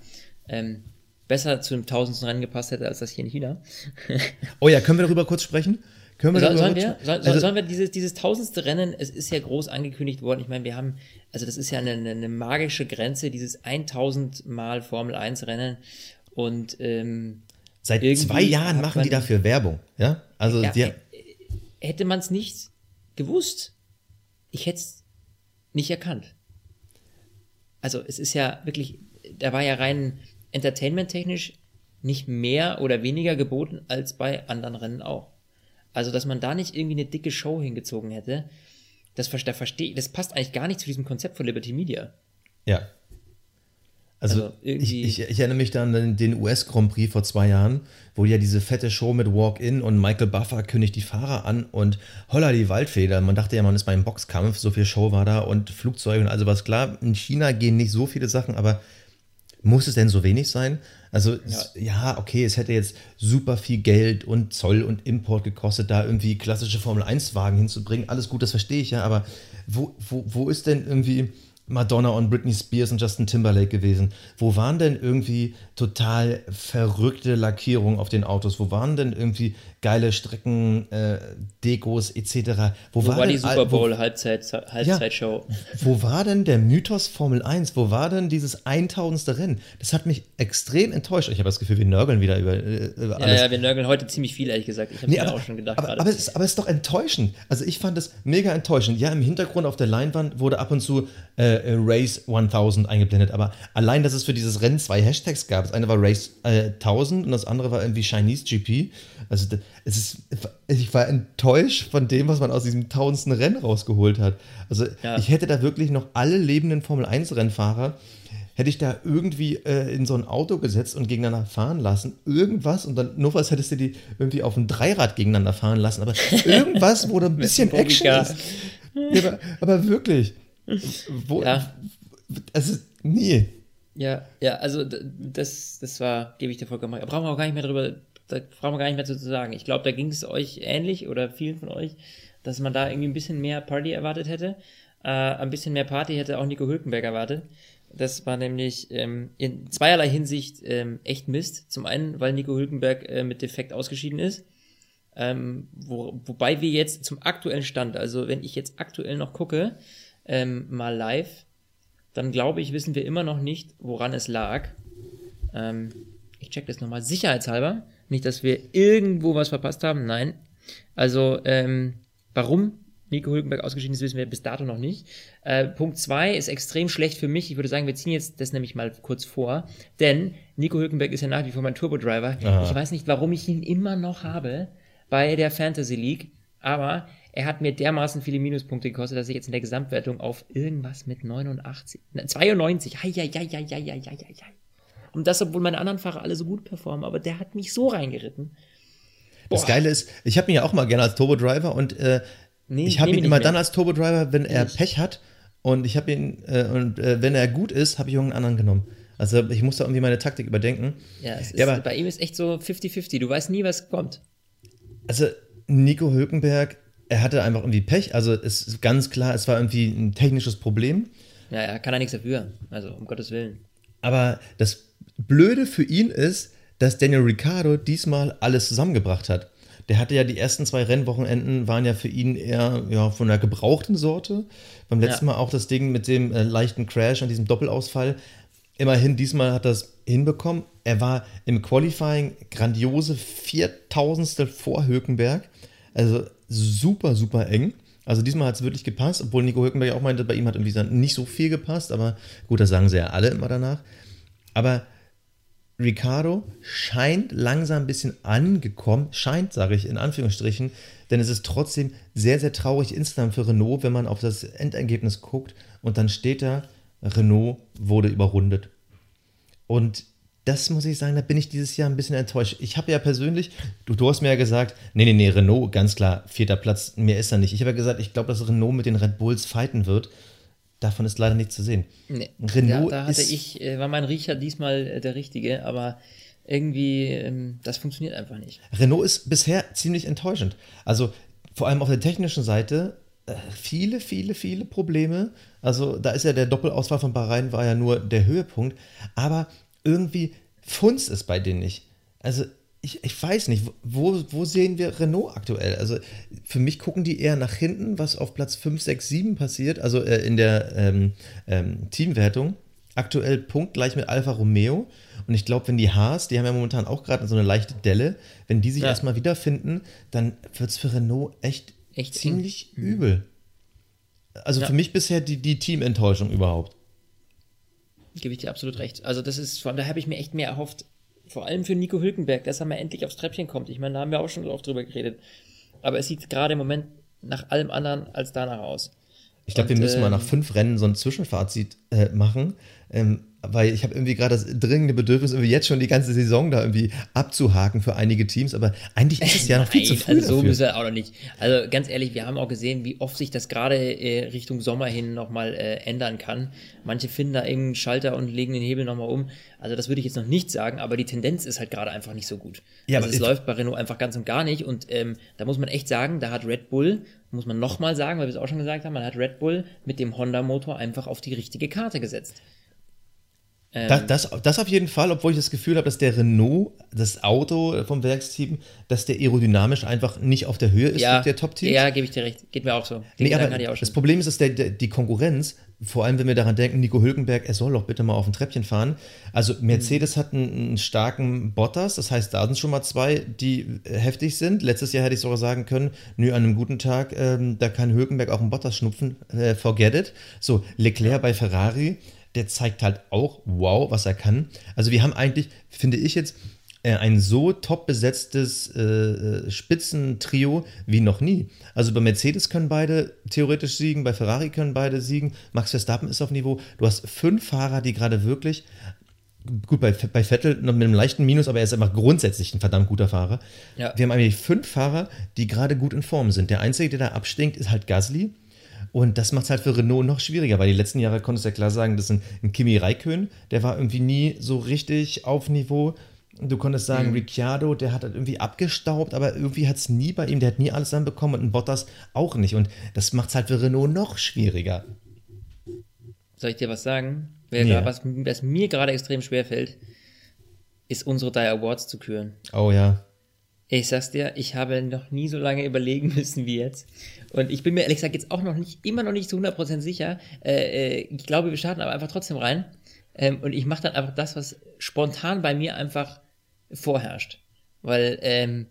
ähm, besser zu dem tausendsten Rennen gepasst hätte als das hier in China. [LAUGHS] oh ja, können wir darüber kurz sprechen? Können wir soll, darüber sollen, wir, soll, also, sollen wir dieses, dieses tausendste Rennen, es ist ja groß angekündigt worden, ich meine, wir haben, also das ist ja eine, eine magische Grenze, dieses 1000 Mal Formel 1 Rennen und ähm, Seit zwei Jahren machen die dafür Werbung, ja? Also ja, die, hätte man es nicht gewusst, ich hätte es nicht erkannt. Also es ist ja wirklich, da war ja rein entertainment-technisch nicht mehr oder weniger geboten als bei anderen Rennen auch. Also, dass man da nicht irgendwie eine dicke Show hingezogen hätte, das, da verstehe, das passt eigentlich gar nicht zu diesem Konzept von Liberty Media. Ja. Also, also ich, ich, ich, erinnere mich dann an den US-Grand Prix vor zwei Jahren, wo ja diese fette Show mit Walk-In und Michael Buffer kündigt die Fahrer an und holla die Waldfeder. Man dachte ja, man ist beim Boxkampf, so viel Show war da und Flugzeuge und also was. Klar, in China gehen nicht so viele Sachen, aber muss es denn so wenig sein? Also ja. ja, okay, es hätte jetzt super viel Geld und Zoll und Import gekostet, da irgendwie klassische Formel-1-Wagen hinzubringen. Alles gut, das verstehe ich ja, aber wo, wo, wo ist denn irgendwie Madonna und Britney Spears und Justin Timberlake gewesen. Wo waren denn irgendwie total verrückte Lackierungen auf den Autos? Wo waren denn irgendwie geile Strecken, äh, Dekos etc.? Wo, wo war, war die Super Bowl wo, Halbzeit, Halbzeitshow? Ja, wo war denn der Mythos Formel 1? Wo war denn dieses 1000. Rennen? Das hat mich extrem enttäuscht. Ich habe das Gefühl, wir nörgeln wieder über, äh, über alles. Ja, ja, wir nörgeln heute ziemlich viel, ehrlich gesagt. Ich habe nee, mir auch schon gedacht. Aber, aber, es ist, aber es ist doch enttäuschend. Also ich fand es mega enttäuschend. Ja, im Hintergrund auf der Leinwand wurde ab und zu äh, äh Race 1000 eingeblendet, aber allein, dass es für dieses Rennen zwei Hashtags gab. Das eine war Race äh, 1000 und das andere war irgendwie Chinese GP. Also es ist, ich war enttäuscht von dem, was man aus diesem tausendsten Rennen rausgeholt hat. Also ja. ich hätte da wirklich noch alle lebenden Formel 1 Rennfahrer hätte ich da irgendwie äh, in so ein Auto gesetzt und gegeneinander fahren lassen, irgendwas und dann nur was hättest du die irgendwie auf ein Dreirad gegeneinander fahren lassen, aber [LAUGHS] irgendwas, wo da ein bisschen Action ist. Ja, aber, aber, wirklich. Wo, ja. Also, nee. Ja, ja, also das, das war, gebe ich dir vollkommen recht. Brauchen wir auch gar nicht mehr drüber da brauchen wir gar nicht mehr zu sagen. Ich glaube, da ging es euch ähnlich oder vielen von euch, dass man da irgendwie ein bisschen mehr Party erwartet hätte. Äh, ein bisschen mehr Party hätte auch Nico Hülkenberg erwartet. Das war nämlich ähm, in zweierlei Hinsicht ähm, echt Mist. Zum einen, weil Nico Hülkenberg äh, mit Defekt ausgeschieden ist. Ähm, wo, wobei wir jetzt zum aktuellen Stand, also wenn ich jetzt aktuell noch gucke, ähm, mal live, dann glaube ich, wissen wir immer noch nicht, woran es lag. Ähm, ich check das nochmal sicherheitshalber. Nicht, dass wir irgendwo was verpasst haben. Nein. Also, ähm, warum Nico Hülkenberg ausgeschieden ist, wissen wir bis dato noch nicht. Äh, Punkt 2 ist extrem schlecht für mich. Ich würde sagen, wir ziehen jetzt das nämlich mal kurz vor. Denn Nico Hülkenberg ist ja nach wie vor mein Turbo-Driver. Ich weiß nicht, warum ich ihn immer noch habe bei der Fantasy League. Aber er hat mir dermaßen viele Minuspunkte gekostet, dass ich jetzt in der Gesamtwertung auf irgendwas mit 89, 92, hei, hei, hei, hei, hei, hei, hei, hei. Und das, obwohl meine anderen Fahrer alle so gut performen, aber der hat mich so reingeritten. Boah. Das Geile ist, ich habe ihn ja auch mal gerne als Turbo-Driver und äh, nee, ich habe ihn immer dann als Turbo-Driver, wenn er ich. Pech hat und ich habe ihn, äh, und äh, wenn er gut ist, habe ich irgendeinen anderen genommen. Also ich muss da irgendwie meine Taktik überdenken. Ja, ist, ja aber, bei ihm ist echt so 50-50. Du weißt nie, was kommt. Also Nico Hülkenberg, er hatte einfach irgendwie Pech. Also es ist ganz klar, es war irgendwie ein technisches Problem. Ja, er kann er nichts dafür. Also um Gottes Willen. Aber das Blöde für ihn ist, dass Daniel Ricciardo diesmal alles zusammengebracht hat. Der hatte ja die ersten zwei Rennwochenenden, waren ja für ihn eher ja, von der gebrauchten Sorte. Beim letzten ja. Mal auch das Ding mit dem äh, leichten Crash und diesem Doppelausfall. immerhin, diesmal hat er es hinbekommen. Er war im Qualifying grandiose Viertausendstel vor Hülkenberg. Also super, super eng. Also diesmal hat es wirklich gepasst, obwohl Nico Hülkenberg auch meinte, bei ihm hat irgendwie nicht so viel gepasst, aber gut, das sagen sie ja alle immer danach. Aber Ricardo scheint langsam ein bisschen angekommen, scheint, sage ich in Anführungsstrichen, denn es ist trotzdem sehr, sehr traurig insgesamt für Renault, wenn man auf das Endergebnis guckt und dann steht da, Renault wurde überrundet. Und das muss ich sagen, da bin ich dieses Jahr ein bisschen enttäuscht. Ich habe ja persönlich, du, du hast mir ja gesagt, nee, nee, nee, Renault, ganz klar, vierter Platz, mehr ist er nicht. Ich habe ja gesagt, ich glaube, dass Renault mit den Red Bulls fighten wird. Davon ist leider nichts zu sehen. Nee, Renault da, da hatte ich, äh, war mein Riecher diesmal äh, der richtige, aber irgendwie, ähm, das funktioniert einfach nicht. Renault ist bisher ziemlich enttäuschend. Also vor allem auf der technischen Seite äh, viele, viele, viele Probleme. Also da ist ja der Doppelausfall von Bahrain war ja nur der Höhepunkt, aber irgendwie funzt es bei denen nicht. Also ich, ich weiß nicht, wo, wo sehen wir Renault aktuell? Also für mich gucken die eher nach hinten, was auf Platz 5, 6, 7 passiert, also äh, in der ähm, ähm, Teamwertung. Aktuell punktgleich mit Alfa Romeo. Und ich glaube, wenn die Haas, die haben ja momentan auch gerade so eine leichte Delle, wenn die sich ja. erstmal wiederfinden, dann wird es für Renault echt, echt ziemlich mhm. übel. Also ja. für mich bisher die, die Teamenttäuschung überhaupt. Gebe ich dir absolut recht. Also das ist, von da habe ich mir echt mehr erhofft, vor allem für Nico Hülkenberg, dass er mal endlich aufs Treppchen kommt. Ich meine, da haben wir auch schon oft drüber geredet. Aber es sieht gerade im Moment nach allem anderen als danach aus. Ich glaube, wir müssen ähm, mal nach fünf Rennen so ein Zwischenfazit äh, machen. Ähm, weil ich habe irgendwie gerade das dringende Bedürfnis, irgendwie jetzt schon die ganze Saison da irgendwie abzuhaken für einige Teams, aber eigentlich ist es ja noch viel zu früh. Also so müssen wir auch noch nicht. Also ganz ehrlich, wir haben auch gesehen, wie oft sich das gerade äh, Richtung Sommer hin nochmal äh, ändern kann. Manche finden da irgendeinen Schalter und legen den Hebel nochmal um. Also das würde ich jetzt noch nicht sagen, aber die Tendenz ist halt gerade einfach nicht so gut. Ja, also es läuft bei Renault einfach ganz und gar nicht und ähm, da muss man echt sagen, da hat Red Bull, muss man nochmal sagen, weil wir es auch schon gesagt haben, man hat Red Bull mit dem Honda-Motor einfach auf die richtige Karte gesetzt. Ähm, das, das, das, auf jeden Fall, obwohl ich das Gefühl habe, dass der Renault, das Auto vom Werksteam, dass der aerodynamisch einfach nicht auf der Höhe ist ja, der Top-Teams. Ja, gebe ich dir recht. Geht mir auch so. Nee, aber das Problem ist, dass der, der, die Konkurrenz, vor allem wenn wir daran denken, Nico Hülkenberg, er soll doch bitte mal auf ein Treppchen fahren. Also Mercedes mhm. hat einen, einen, starken Bottas, das heißt, da sind schon mal zwei, die heftig sind. Letztes Jahr hätte ich sogar sagen können, nö, an einem guten Tag, ähm, da kann Hülkenberg auch einen Bottas schnupfen, äh, forget it. So, Leclerc bei Ferrari, der zeigt halt auch, wow, was er kann. Also wir haben eigentlich, finde ich jetzt, äh, ein so top besetztes äh, äh, Spitzentrio wie noch nie. Also bei Mercedes können beide theoretisch siegen, bei Ferrari können beide siegen, Max Verstappen ist auf Niveau. Du hast fünf Fahrer, die gerade wirklich, gut, bei, bei Vettel noch mit einem leichten Minus, aber er ist einfach grundsätzlich ein verdammt guter Fahrer. Ja. Wir haben eigentlich fünf Fahrer, die gerade gut in Form sind. Der einzige, der da abstinkt, ist halt Gasly. Und das macht es halt für Renault noch schwieriger, weil die letzten Jahre konntest du ja klar sagen, das ist ein, ein Kimi Raikön, der war irgendwie nie so richtig auf Niveau. Du konntest sagen, mhm. Ricciardo, der hat halt irgendwie abgestaubt, aber irgendwie hat es nie bei ihm, der hat nie alles dann bekommen und ein Bottas auch nicht. Und das macht es halt für Renault noch schwieriger. Soll ich dir was sagen? Ja. Was, was mir gerade extrem schwer fällt, ist unsere drei Awards zu küren. Oh ja. Ich sag's dir, ich habe noch nie so lange überlegen müssen wie jetzt. Und ich bin mir ehrlich gesagt jetzt auch noch nicht, immer noch nicht zu 100% sicher. Äh, äh, ich glaube, wir starten aber einfach trotzdem rein. Ähm, und ich mache dann einfach das, was spontan bei mir einfach vorherrscht. Weil, ähm,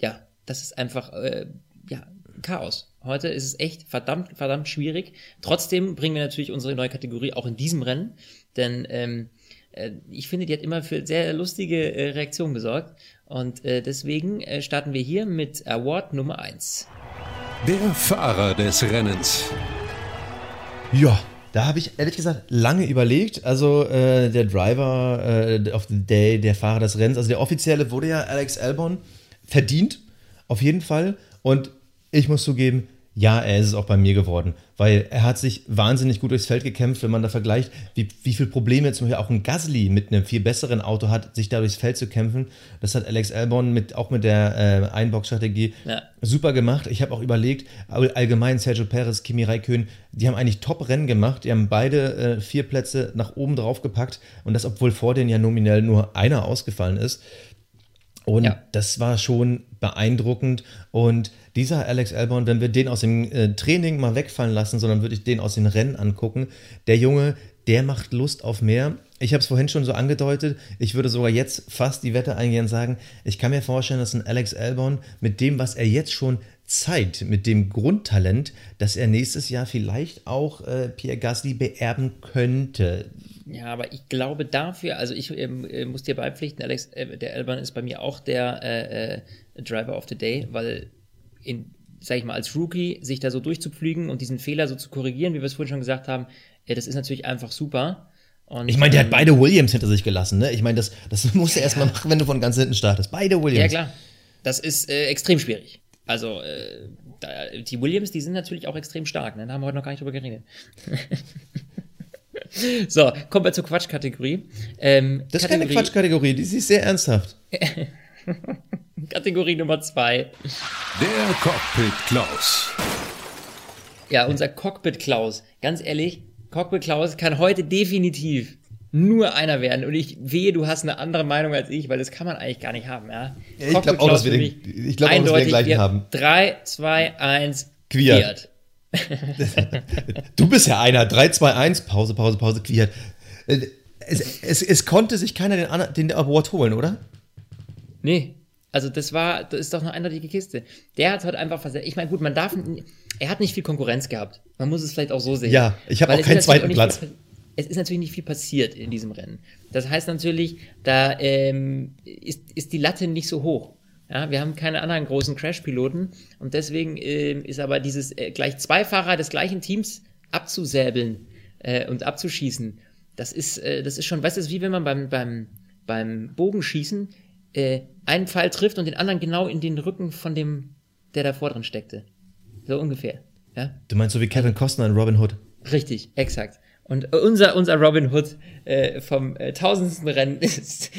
ja, das ist einfach, äh, ja, Chaos. Heute ist es echt verdammt, verdammt schwierig. Trotzdem bringen wir natürlich unsere neue Kategorie auch in diesem Rennen. Denn ähm, äh, ich finde, die hat immer für sehr lustige äh, Reaktionen gesorgt. Und äh, deswegen äh, starten wir hier mit Award Nummer 1. Der Fahrer des Rennens. Ja, da habe ich ehrlich gesagt lange überlegt. Also äh, der Driver äh, of the Day, der Fahrer des Rennens, also der offizielle wurde ja Alex Albon verdient, auf jeden Fall. Und ich muss zugeben, ja, er ist es auch bei mir geworden, weil er hat sich wahnsinnig gut durchs Feld gekämpft, wenn man da vergleicht, wie, wie viele Probleme zum Beispiel auch ein Gasly mit einem viel besseren Auto hat, sich da durchs Feld zu kämpfen. Das hat Alex Albon mit, auch mit der äh, Einbox-Strategie ja. super gemacht. Ich habe auch überlegt, allgemein Sergio Perez, Kimi Raikön, die haben eigentlich Top-Rennen gemacht. Die haben beide äh, vier Plätze nach oben drauf gepackt und das, obwohl vor denen ja nominell nur einer ausgefallen ist. Und ja. das war schon beeindruckend. Und dieser Alex Albon, wenn wir den aus dem äh, Training mal wegfallen lassen, sondern würde ich den aus den Rennen angucken, der Junge, der macht Lust auf mehr. Ich habe es vorhin schon so angedeutet. Ich würde sogar jetzt fast die Wette eingehen und sagen, ich kann mir vorstellen, dass ein Alex Albon mit dem, was er jetzt schon zeigt, mit dem Grundtalent, dass er nächstes Jahr vielleicht auch äh, Pierre Gasly beerben könnte. Ja, aber ich glaube dafür, also ich ähm, äh, muss dir beipflichten, Alex, äh, der Albon ist bei mir auch der äh, äh, Driver of the Day, weil in, sag ich mal, als Rookie sich da so durchzupflügen und diesen Fehler so zu korrigieren, wie wir es vorhin schon gesagt haben, ja, das ist natürlich einfach super. Und, ich meine, der ähm, hat beide Williams hinter sich gelassen, ne? Ich meine, das, das [LAUGHS] musst du ja. erstmal machen, wenn du von ganz hinten startest. Beide Williams. Ja, klar. Das ist äh, extrem schwierig. Also, äh, die Williams, die sind natürlich auch extrem stark, ne? Da haben wir heute noch gar nicht drüber geredet. [LAUGHS] so, kommen wir zur Quatschkategorie. Ähm, das ist keine Quatschkategorie, die ist sehr ernsthaft. [LAUGHS] Kategorie Nummer zwei. Der Cockpit Klaus. Ja, unser Cockpit Klaus. Ganz ehrlich, Cockpit Klaus kann heute definitiv nur einer werden. Und ich wehe, du hast eine andere Meinung als ich, weil das kann man eigentlich gar nicht haben. Ja? ja ich glaube auch, dass wir den, ich glaub auch, dass wir den gleichen haben. 3, 2, 1, Quiert. [LAUGHS] du bist ja einer. 3, 2, 1, Pause, Pause, Pause, Quiert. Äh, es, es, es konnte sich keiner den, den Award holen, oder? Nee. Also das war, das ist doch eine eindeutige Kiste. Der hat halt einfach versetzt. Ich meine, gut, man darf, er hat nicht viel Konkurrenz gehabt. Man muss es vielleicht auch so sehen. Ja, ich habe auch keinen zweiten auch Platz. Viel, es ist natürlich nicht viel passiert in diesem Rennen. Das heißt natürlich, da ähm, ist, ist die Latte nicht so hoch. Ja, wir haben keine anderen großen Crash-Piloten und deswegen äh, ist aber dieses äh, gleich zwei Fahrer des gleichen Teams abzusäbeln äh, und abzuschießen, das ist, äh, das ist schon, weißt du, wie wenn man beim, beim, beim Bogenschießen äh, einen Pfeil trifft und den anderen genau in den Rücken von dem, der davor drin steckte. So ungefähr. Ja? Du meinst so wie Kevin Costner in Robin Hood? Richtig, exakt. Und unser, unser Robin Hood äh, vom äh, tausendsten Rennen [LAUGHS] ist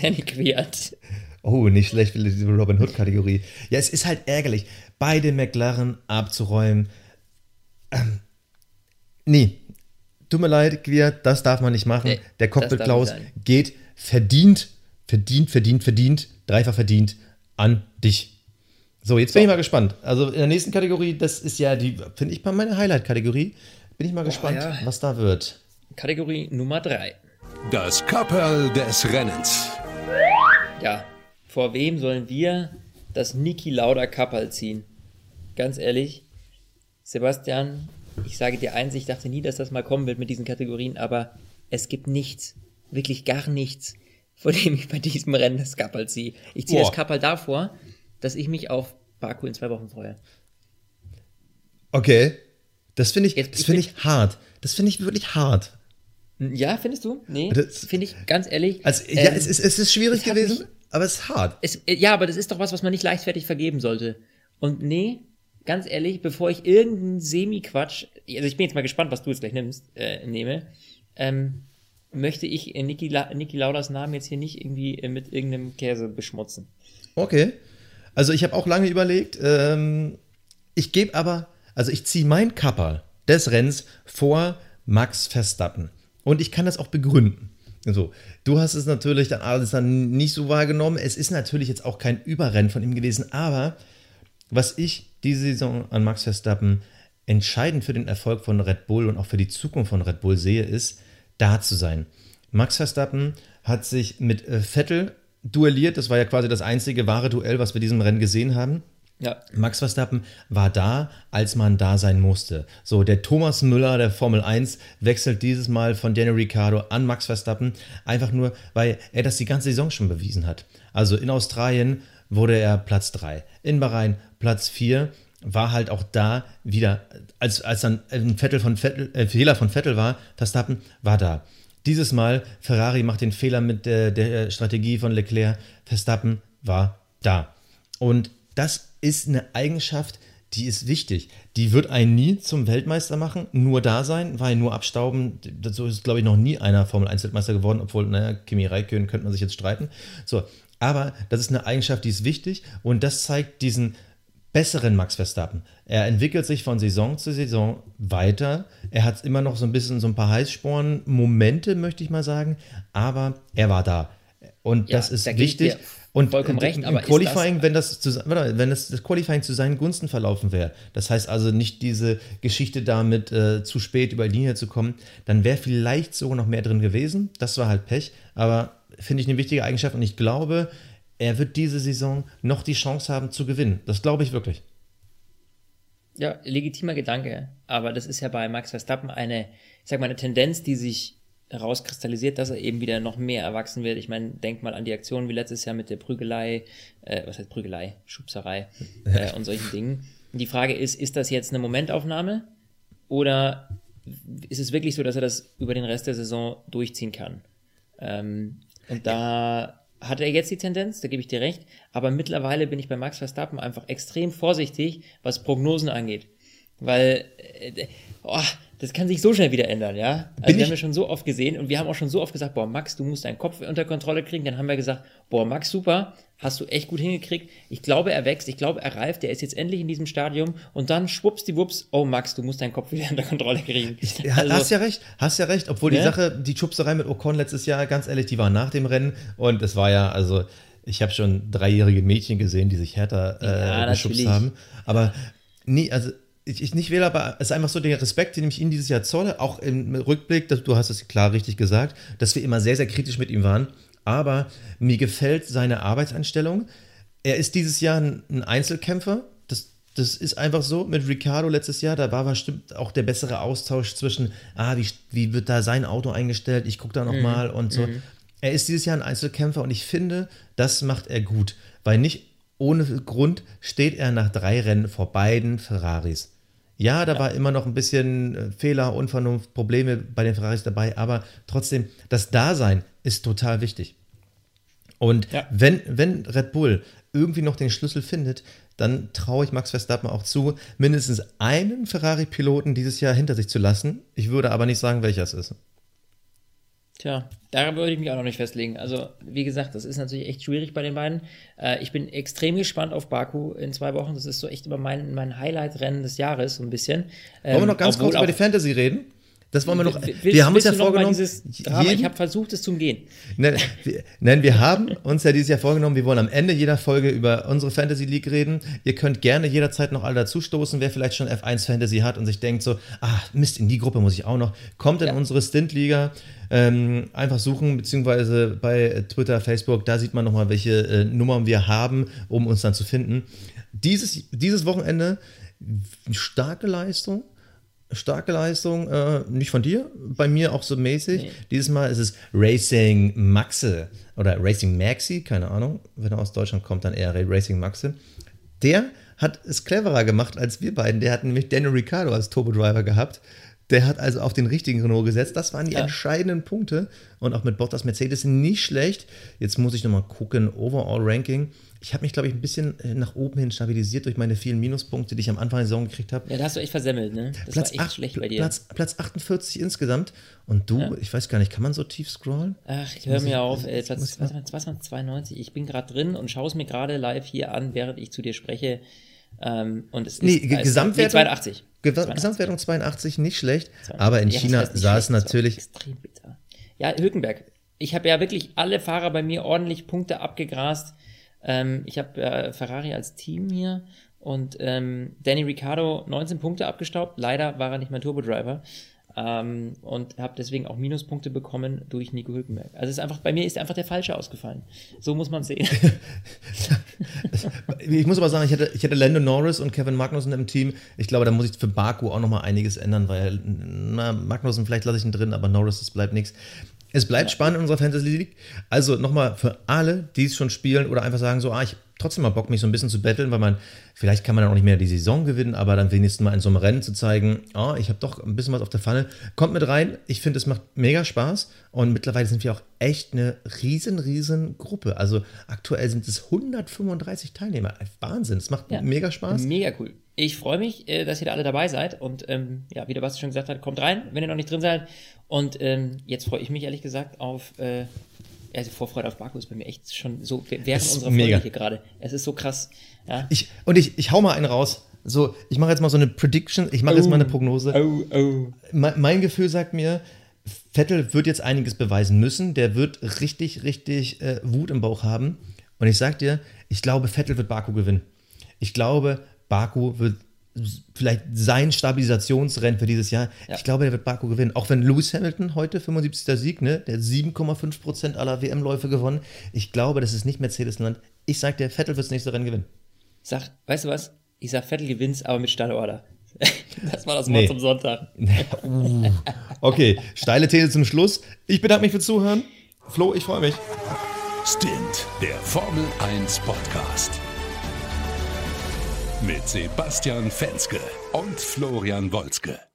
Danny Quiert. Oh, nicht schlecht für diese Robin Hood-Kategorie. Ja, es ist halt ärgerlich, beide McLaren abzuräumen. Ähm, nee, tut mir leid, Quiert, das darf man nicht machen. Nee, Der Cockpit Klaus geht verdient, verdient, verdient, verdient, dreifach verdient an dich. So, jetzt bin ich mal gespannt. Also in der nächsten Kategorie, das ist ja die, finde ich mal meine Highlight-Kategorie. Bin ich mal gespannt, oh, ja. was da wird. Kategorie Nummer 3. Das Kapperl des Rennens. Ja, vor wem sollen wir das Niki Lauda Kapperl ziehen? Ganz ehrlich, Sebastian, ich sage dir eins, ich dachte nie, dass das mal kommen wird mit diesen Kategorien, aber es gibt nichts, wirklich gar nichts, vor dem ich bei diesem Rennen das Kapperl ziehe. Ich ziehe das Kapperl davor, dass ich mich auf Baku in zwei Wochen freue. Okay. Das finde ich, Jetzt, das finde ich hart. Das finde ich wirklich hart. Ja, findest du? Nee, finde ich ganz ehrlich. Also, ja, ähm, es, ist, es ist schwierig gewesen, aber es ist hart. Es, äh, ja, aber das ist doch was, was man nicht leichtfertig vergeben sollte. Und nee, ganz ehrlich, bevor ich irgendeinen Semi-Quatsch, also ich bin jetzt mal gespannt, was du jetzt gleich nimmst, äh, nehme, ähm, möchte ich Niki, La Niki Lauders Namen jetzt hier nicht irgendwie äh, mit irgendeinem Käse beschmutzen. Okay. Also ich habe auch lange überlegt. Ähm, ich gebe aber also ich ziehe mein Kapperl des Rennens vor Max Verstappen. Und ich kann das auch begründen. So, du hast es natürlich dann alles dann nicht so wahrgenommen. Es ist natürlich jetzt auch kein Überrennen von ihm gewesen, aber was ich diese Saison an Max Verstappen entscheidend für den Erfolg von Red Bull und auch für die Zukunft von Red Bull sehe, ist, da zu sein. Max Verstappen hat sich mit äh, Vettel duelliert. Das war ja quasi das einzige wahre Duell, was wir diesem Rennen gesehen haben. Ja. Max Verstappen war da, als man da sein musste. So, der Thomas Müller der Formel 1 wechselt dieses Mal von Daniel Ricciardo an Max Verstappen, einfach nur, weil er das die ganze Saison schon bewiesen hat. Also in Australien wurde er Platz 3, in Bahrain Platz 4, war halt auch da wieder, als, als dann ein Vettel von Vettel, äh, Fehler von Vettel war, Verstappen war da. Dieses Mal, Ferrari macht den Fehler mit der, der Strategie von Leclerc, Verstappen war da. Und das ist eine Eigenschaft, die ist wichtig. Die wird einen nie zum Weltmeister machen, nur da sein, weil nur abstauben. So ist, glaube ich, noch nie einer Formel 1 Weltmeister geworden, obwohl, naja, Kimi Räikkönen könnte man sich jetzt streiten. So, aber das ist eine Eigenschaft, die ist wichtig und das zeigt diesen besseren Max Verstappen. Er entwickelt sich von Saison zu Saison weiter. Er hat immer noch so ein bisschen so ein paar Heißsporen-Momente, möchte ich mal sagen, aber er war da. Und ja, das ist da wichtig. Und vollkommen recht, im Qualifying, das, wenn das, zu, wenn das, das Qualifying zu seinen Gunsten verlaufen wäre, das heißt also nicht diese Geschichte damit äh, zu spät über die Linie zu kommen, dann wäre vielleicht sogar noch mehr drin gewesen. Das war halt Pech, aber finde ich eine wichtige Eigenschaft und ich glaube, er wird diese Saison noch die Chance haben zu gewinnen. Das glaube ich wirklich. Ja, legitimer Gedanke, aber das ist ja bei Max Verstappen eine, ich sag mal, eine Tendenz, die sich herauskristallisiert, dass er eben wieder noch mehr erwachsen wird. Ich meine, denk mal an die Aktion wie letztes Jahr mit der Prügelei, äh, was heißt Prügelei, Schubserei [LAUGHS] äh, und solchen Dingen. Die Frage ist, ist das jetzt eine Momentaufnahme oder ist es wirklich so, dass er das über den Rest der Saison durchziehen kann? Ähm, und da hat er jetzt die Tendenz, da gebe ich dir recht, aber mittlerweile bin ich bei Max Verstappen einfach extrem vorsichtig, was Prognosen angeht. Weil, äh, oh, das kann sich so schnell wieder ändern, ja. Also Bin wir haben ja schon so oft gesehen und wir haben auch schon so oft gesagt, boah, Max, du musst deinen Kopf unter Kontrolle kriegen. Dann haben wir gesagt, boah, Max, super, hast du echt gut hingekriegt. Ich glaube, er wächst, ich glaube, er reift, er ist jetzt endlich in diesem Stadium und dann schwupps die Wups, oh Max, du musst deinen Kopf wieder unter Kontrolle kriegen. Ich, also, hast ja recht, hast ja recht, obwohl ja? die Sache, die Schubserei mit Ocon letztes Jahr, ganz ehrlich, die war nach dem Rennen und es war ja, also ich habe schon dreijährige Mädchen gesehen, die sich härter äh, ja, geschubst haben. Aber nie, also ich, ich nicht wähle, aber es ist einfach so der Respekt, den ich Ihnen dieses Jahr zolle, auch im Rückblick, dass, du hast es klar richtig gesagt, dass wir immer sehr, sehr kritisch mit ihm waren. Aber mir gefällt seine Arbeitseinstellung. Er ist dieses Jahr ein Einzelkämpfer. Das, das ist einfach so. Mit Ricardo letztes Jahr, da war bestimmt auch der bessere Austausch zwischen, ah, wie, wie wird da sein Auto eingestellt? Ich gucke da nochmal mhm. und so. Mhm. Er ist dieses Jahr ein Einzelkämpfer und ich finde, das macht er gut. Weil nicht ohne Grund steht er nach drei Rennen vor beiden Ferraris. Ja, da ja. war immer noch ein bisschen äh, Fehler, Unvernunft, Probleme bei den Ferraris dabei, aber trotzdem, das Dasein ist total wichtig. Und ja. wenn, wenn Red Bull irgendwie noch den Schlüssel findet, dann traue ich Max Verstappen auch zu, mindestens einen Ferrari-Piloten dieses Jahr hinter sich zu lassen. Ich würde aber nicht sagen, welcher es ist. Tja, da würde ich mich auch noch nicht festlegen. Also, wie gesagt, das ist natürlich echt schwierig bei den beiden. Äh, ich bin extrem gespannt auf Baku in zwei Wochen. Das ist so echt immer mein, mein Highlight-Rennen des Jahres, so ein bisschen. Wollen wir noch ganz kurz über die Fantasy reden? Das wollen wir noch. Willst, wir haben uns ja vorgenommen. Drama, ich habe versucht, es zum Gehen. Nein wir, nein, wir haben uns ja dieses Jahr vorgenommen, wir wollen am Ende jeder Folge über unsere Fantasy League reden. Ihr könnt gerne jederzeit noch alle dazustoßen, wer vielleicht schon F1 Fantasy hat und sich denkt so, ah, Mist, in die Gruppe muss ich auch noch. Kommt in ja. unsere Stint-Liga. Ähm, einfach suchen, beziehungsweise bei Twitter, Facebook, da sieht man nochmal, welche äh, Nummern wir haben, um uns dann zu finden. Dieses, dieses Wochenende starke Leistung starke Leistung, äh, nicht von dir, bei mir auch so mäßig. Nee. Dieses Mal ist es Racing Maxe oder Racing Maxi, keine Ahnung. Wenn er aus Deutschland kommt, dann eher Racing Maxe. Der hat es cleverer gemacht als wir beiden. Der hat nämlich Daniel Ricciardo als Turbo-Driver gehabt. Der hat also auf den richtigen Renault gesetzt. Das waren die ja. entscheidenden Punkte. Und auch mit Bottas Mercedes nicht schlecht. Jetzt muss ich nochmal gucken. Overall Ranking ich habe mich, glaube ich, ein bisschen äh, nach oben hin stabilisiert durch meine vielen Minuspunkte, die ich am Anfang der Saison gekriegt habe. Ja, da hast du echt versemmelt, ne? Das Platz war echt 8, schlecht bei dir. Platz, Platz 48 insgesamt. Und du, ja. ich weiß gar nicht, kann man so tief scrollen? Ach, ich höre mir auf. Ey, Platz, was, was, was, 92. Ich bin gerade drin und schaue es mir gerade live hier an, während ich zu dir spreche. Ähm, und es nee, ist, Gesamtwertung, nee, 82. 82. Gesamtwertung 82, nicht schlecht. 82. Aber in ja, China sah es natürlich. Extrem bitter. Ja, Hülkenberg. Ich habe ja wirklich alle Fahrer bei mir ordentlich Punkte abgegrast. Ähm, ich habe äh, Ferrari als Team hier und ähm, Danny Ricciardo 19 Punkte abgestaubt. Leider war er nicht mein Turbo-Driver. Ähm, und habe deswegen auch Minuspunkte bekommen durch Nico Hülkenberg. Also es ist einfach, bei mir ist einfach der Falsche ausgefallen. So muss man sehen. [LAUGHS] ich muss aber sagen, ich hätte, ich hätte Lando Norris und Kevin Magnussen im Team. Ich glaube, da muss ich für Baku auch nochmal einiges ändern, weil na, Magnussen vielleicht lasse ich ihn drin, aber Norris, das bleibt nichts. Es bleibt ja. spannend in unserer Fantasy League. Also nochmal für alle, die es schon spielen oder einfach sagen so, ah, ich trotzdem mal Bock, mich so ein bisschen zu betteln, weil man, vielleicht kann man dann auch nicht mehr die Saison gewinnen, aber dann wenigstens mal in so einem Rennen zu zeigen, oh, ich habe doch ein bisschen was auf der Pfanne. Kommt mit rein. Ich finde, es macht mega Spaß und mittlerweile sind wir auch echt eine riesen, riesen Gruppe. Also aktuell sind es 135 Teilnehmer. Wahnsinn, es macht ja. mega Spaß. Mega cool. Ich freue mich, äh, dass ihr da alle dabei seid und ähm, ja, wie der Basti schon gesagt hat, kommt rein, wenn ihr noch nicht drin seid. Und ähm, jetzt freue ich mich ehrlich gesagt auf, äh, also Vorfreude auf Baku ist bei mir echt schon so während unserer Folge hier gerade. Es ist so krass. Ja. Ich, und ich, ich hau mal einen raus. So, ich mache jetzt mal so eine Prediction, ich mache oh, jetzt mal eine oh. Prognose. Oh, oh. Mein, mein Gefühl sagt mir, Vettel wird jetzt einiges beweisen müssen. Der wird richtig, richtig äh, Wut im Bauch haben. Und ich sag dir, ich glaube, Vettel wird Baku gewinnen. Ich glaube, Baku wird vielleicht sein Stabilisationsrennen für dieses Jahr. Ja. Ich glaube, der wird Baku gewinnen. Auch wenn Lewis Hamilton heute 75. Sieg, ne, der 7,5% aller WM-Läufe gewonnen. Ich glaube, das ist nicht Mercedes-Land. Ich sag dir, Vettel wird das nächste Rennen gewinnen. Sag, weißt du was? Ich sag, Vettel gewinnt, aber mit Stallorder. [LAUGHS] das war das Wort nee. zum Sonntag. [LAUGHS] uh. Okay, steile These zum Schluss. Ich bedanke mich fürs Zuhören. Flo, ich freue mich. Stint, der Formel 1 Podcast mit Sebastian Fenske und Florian Wolzke.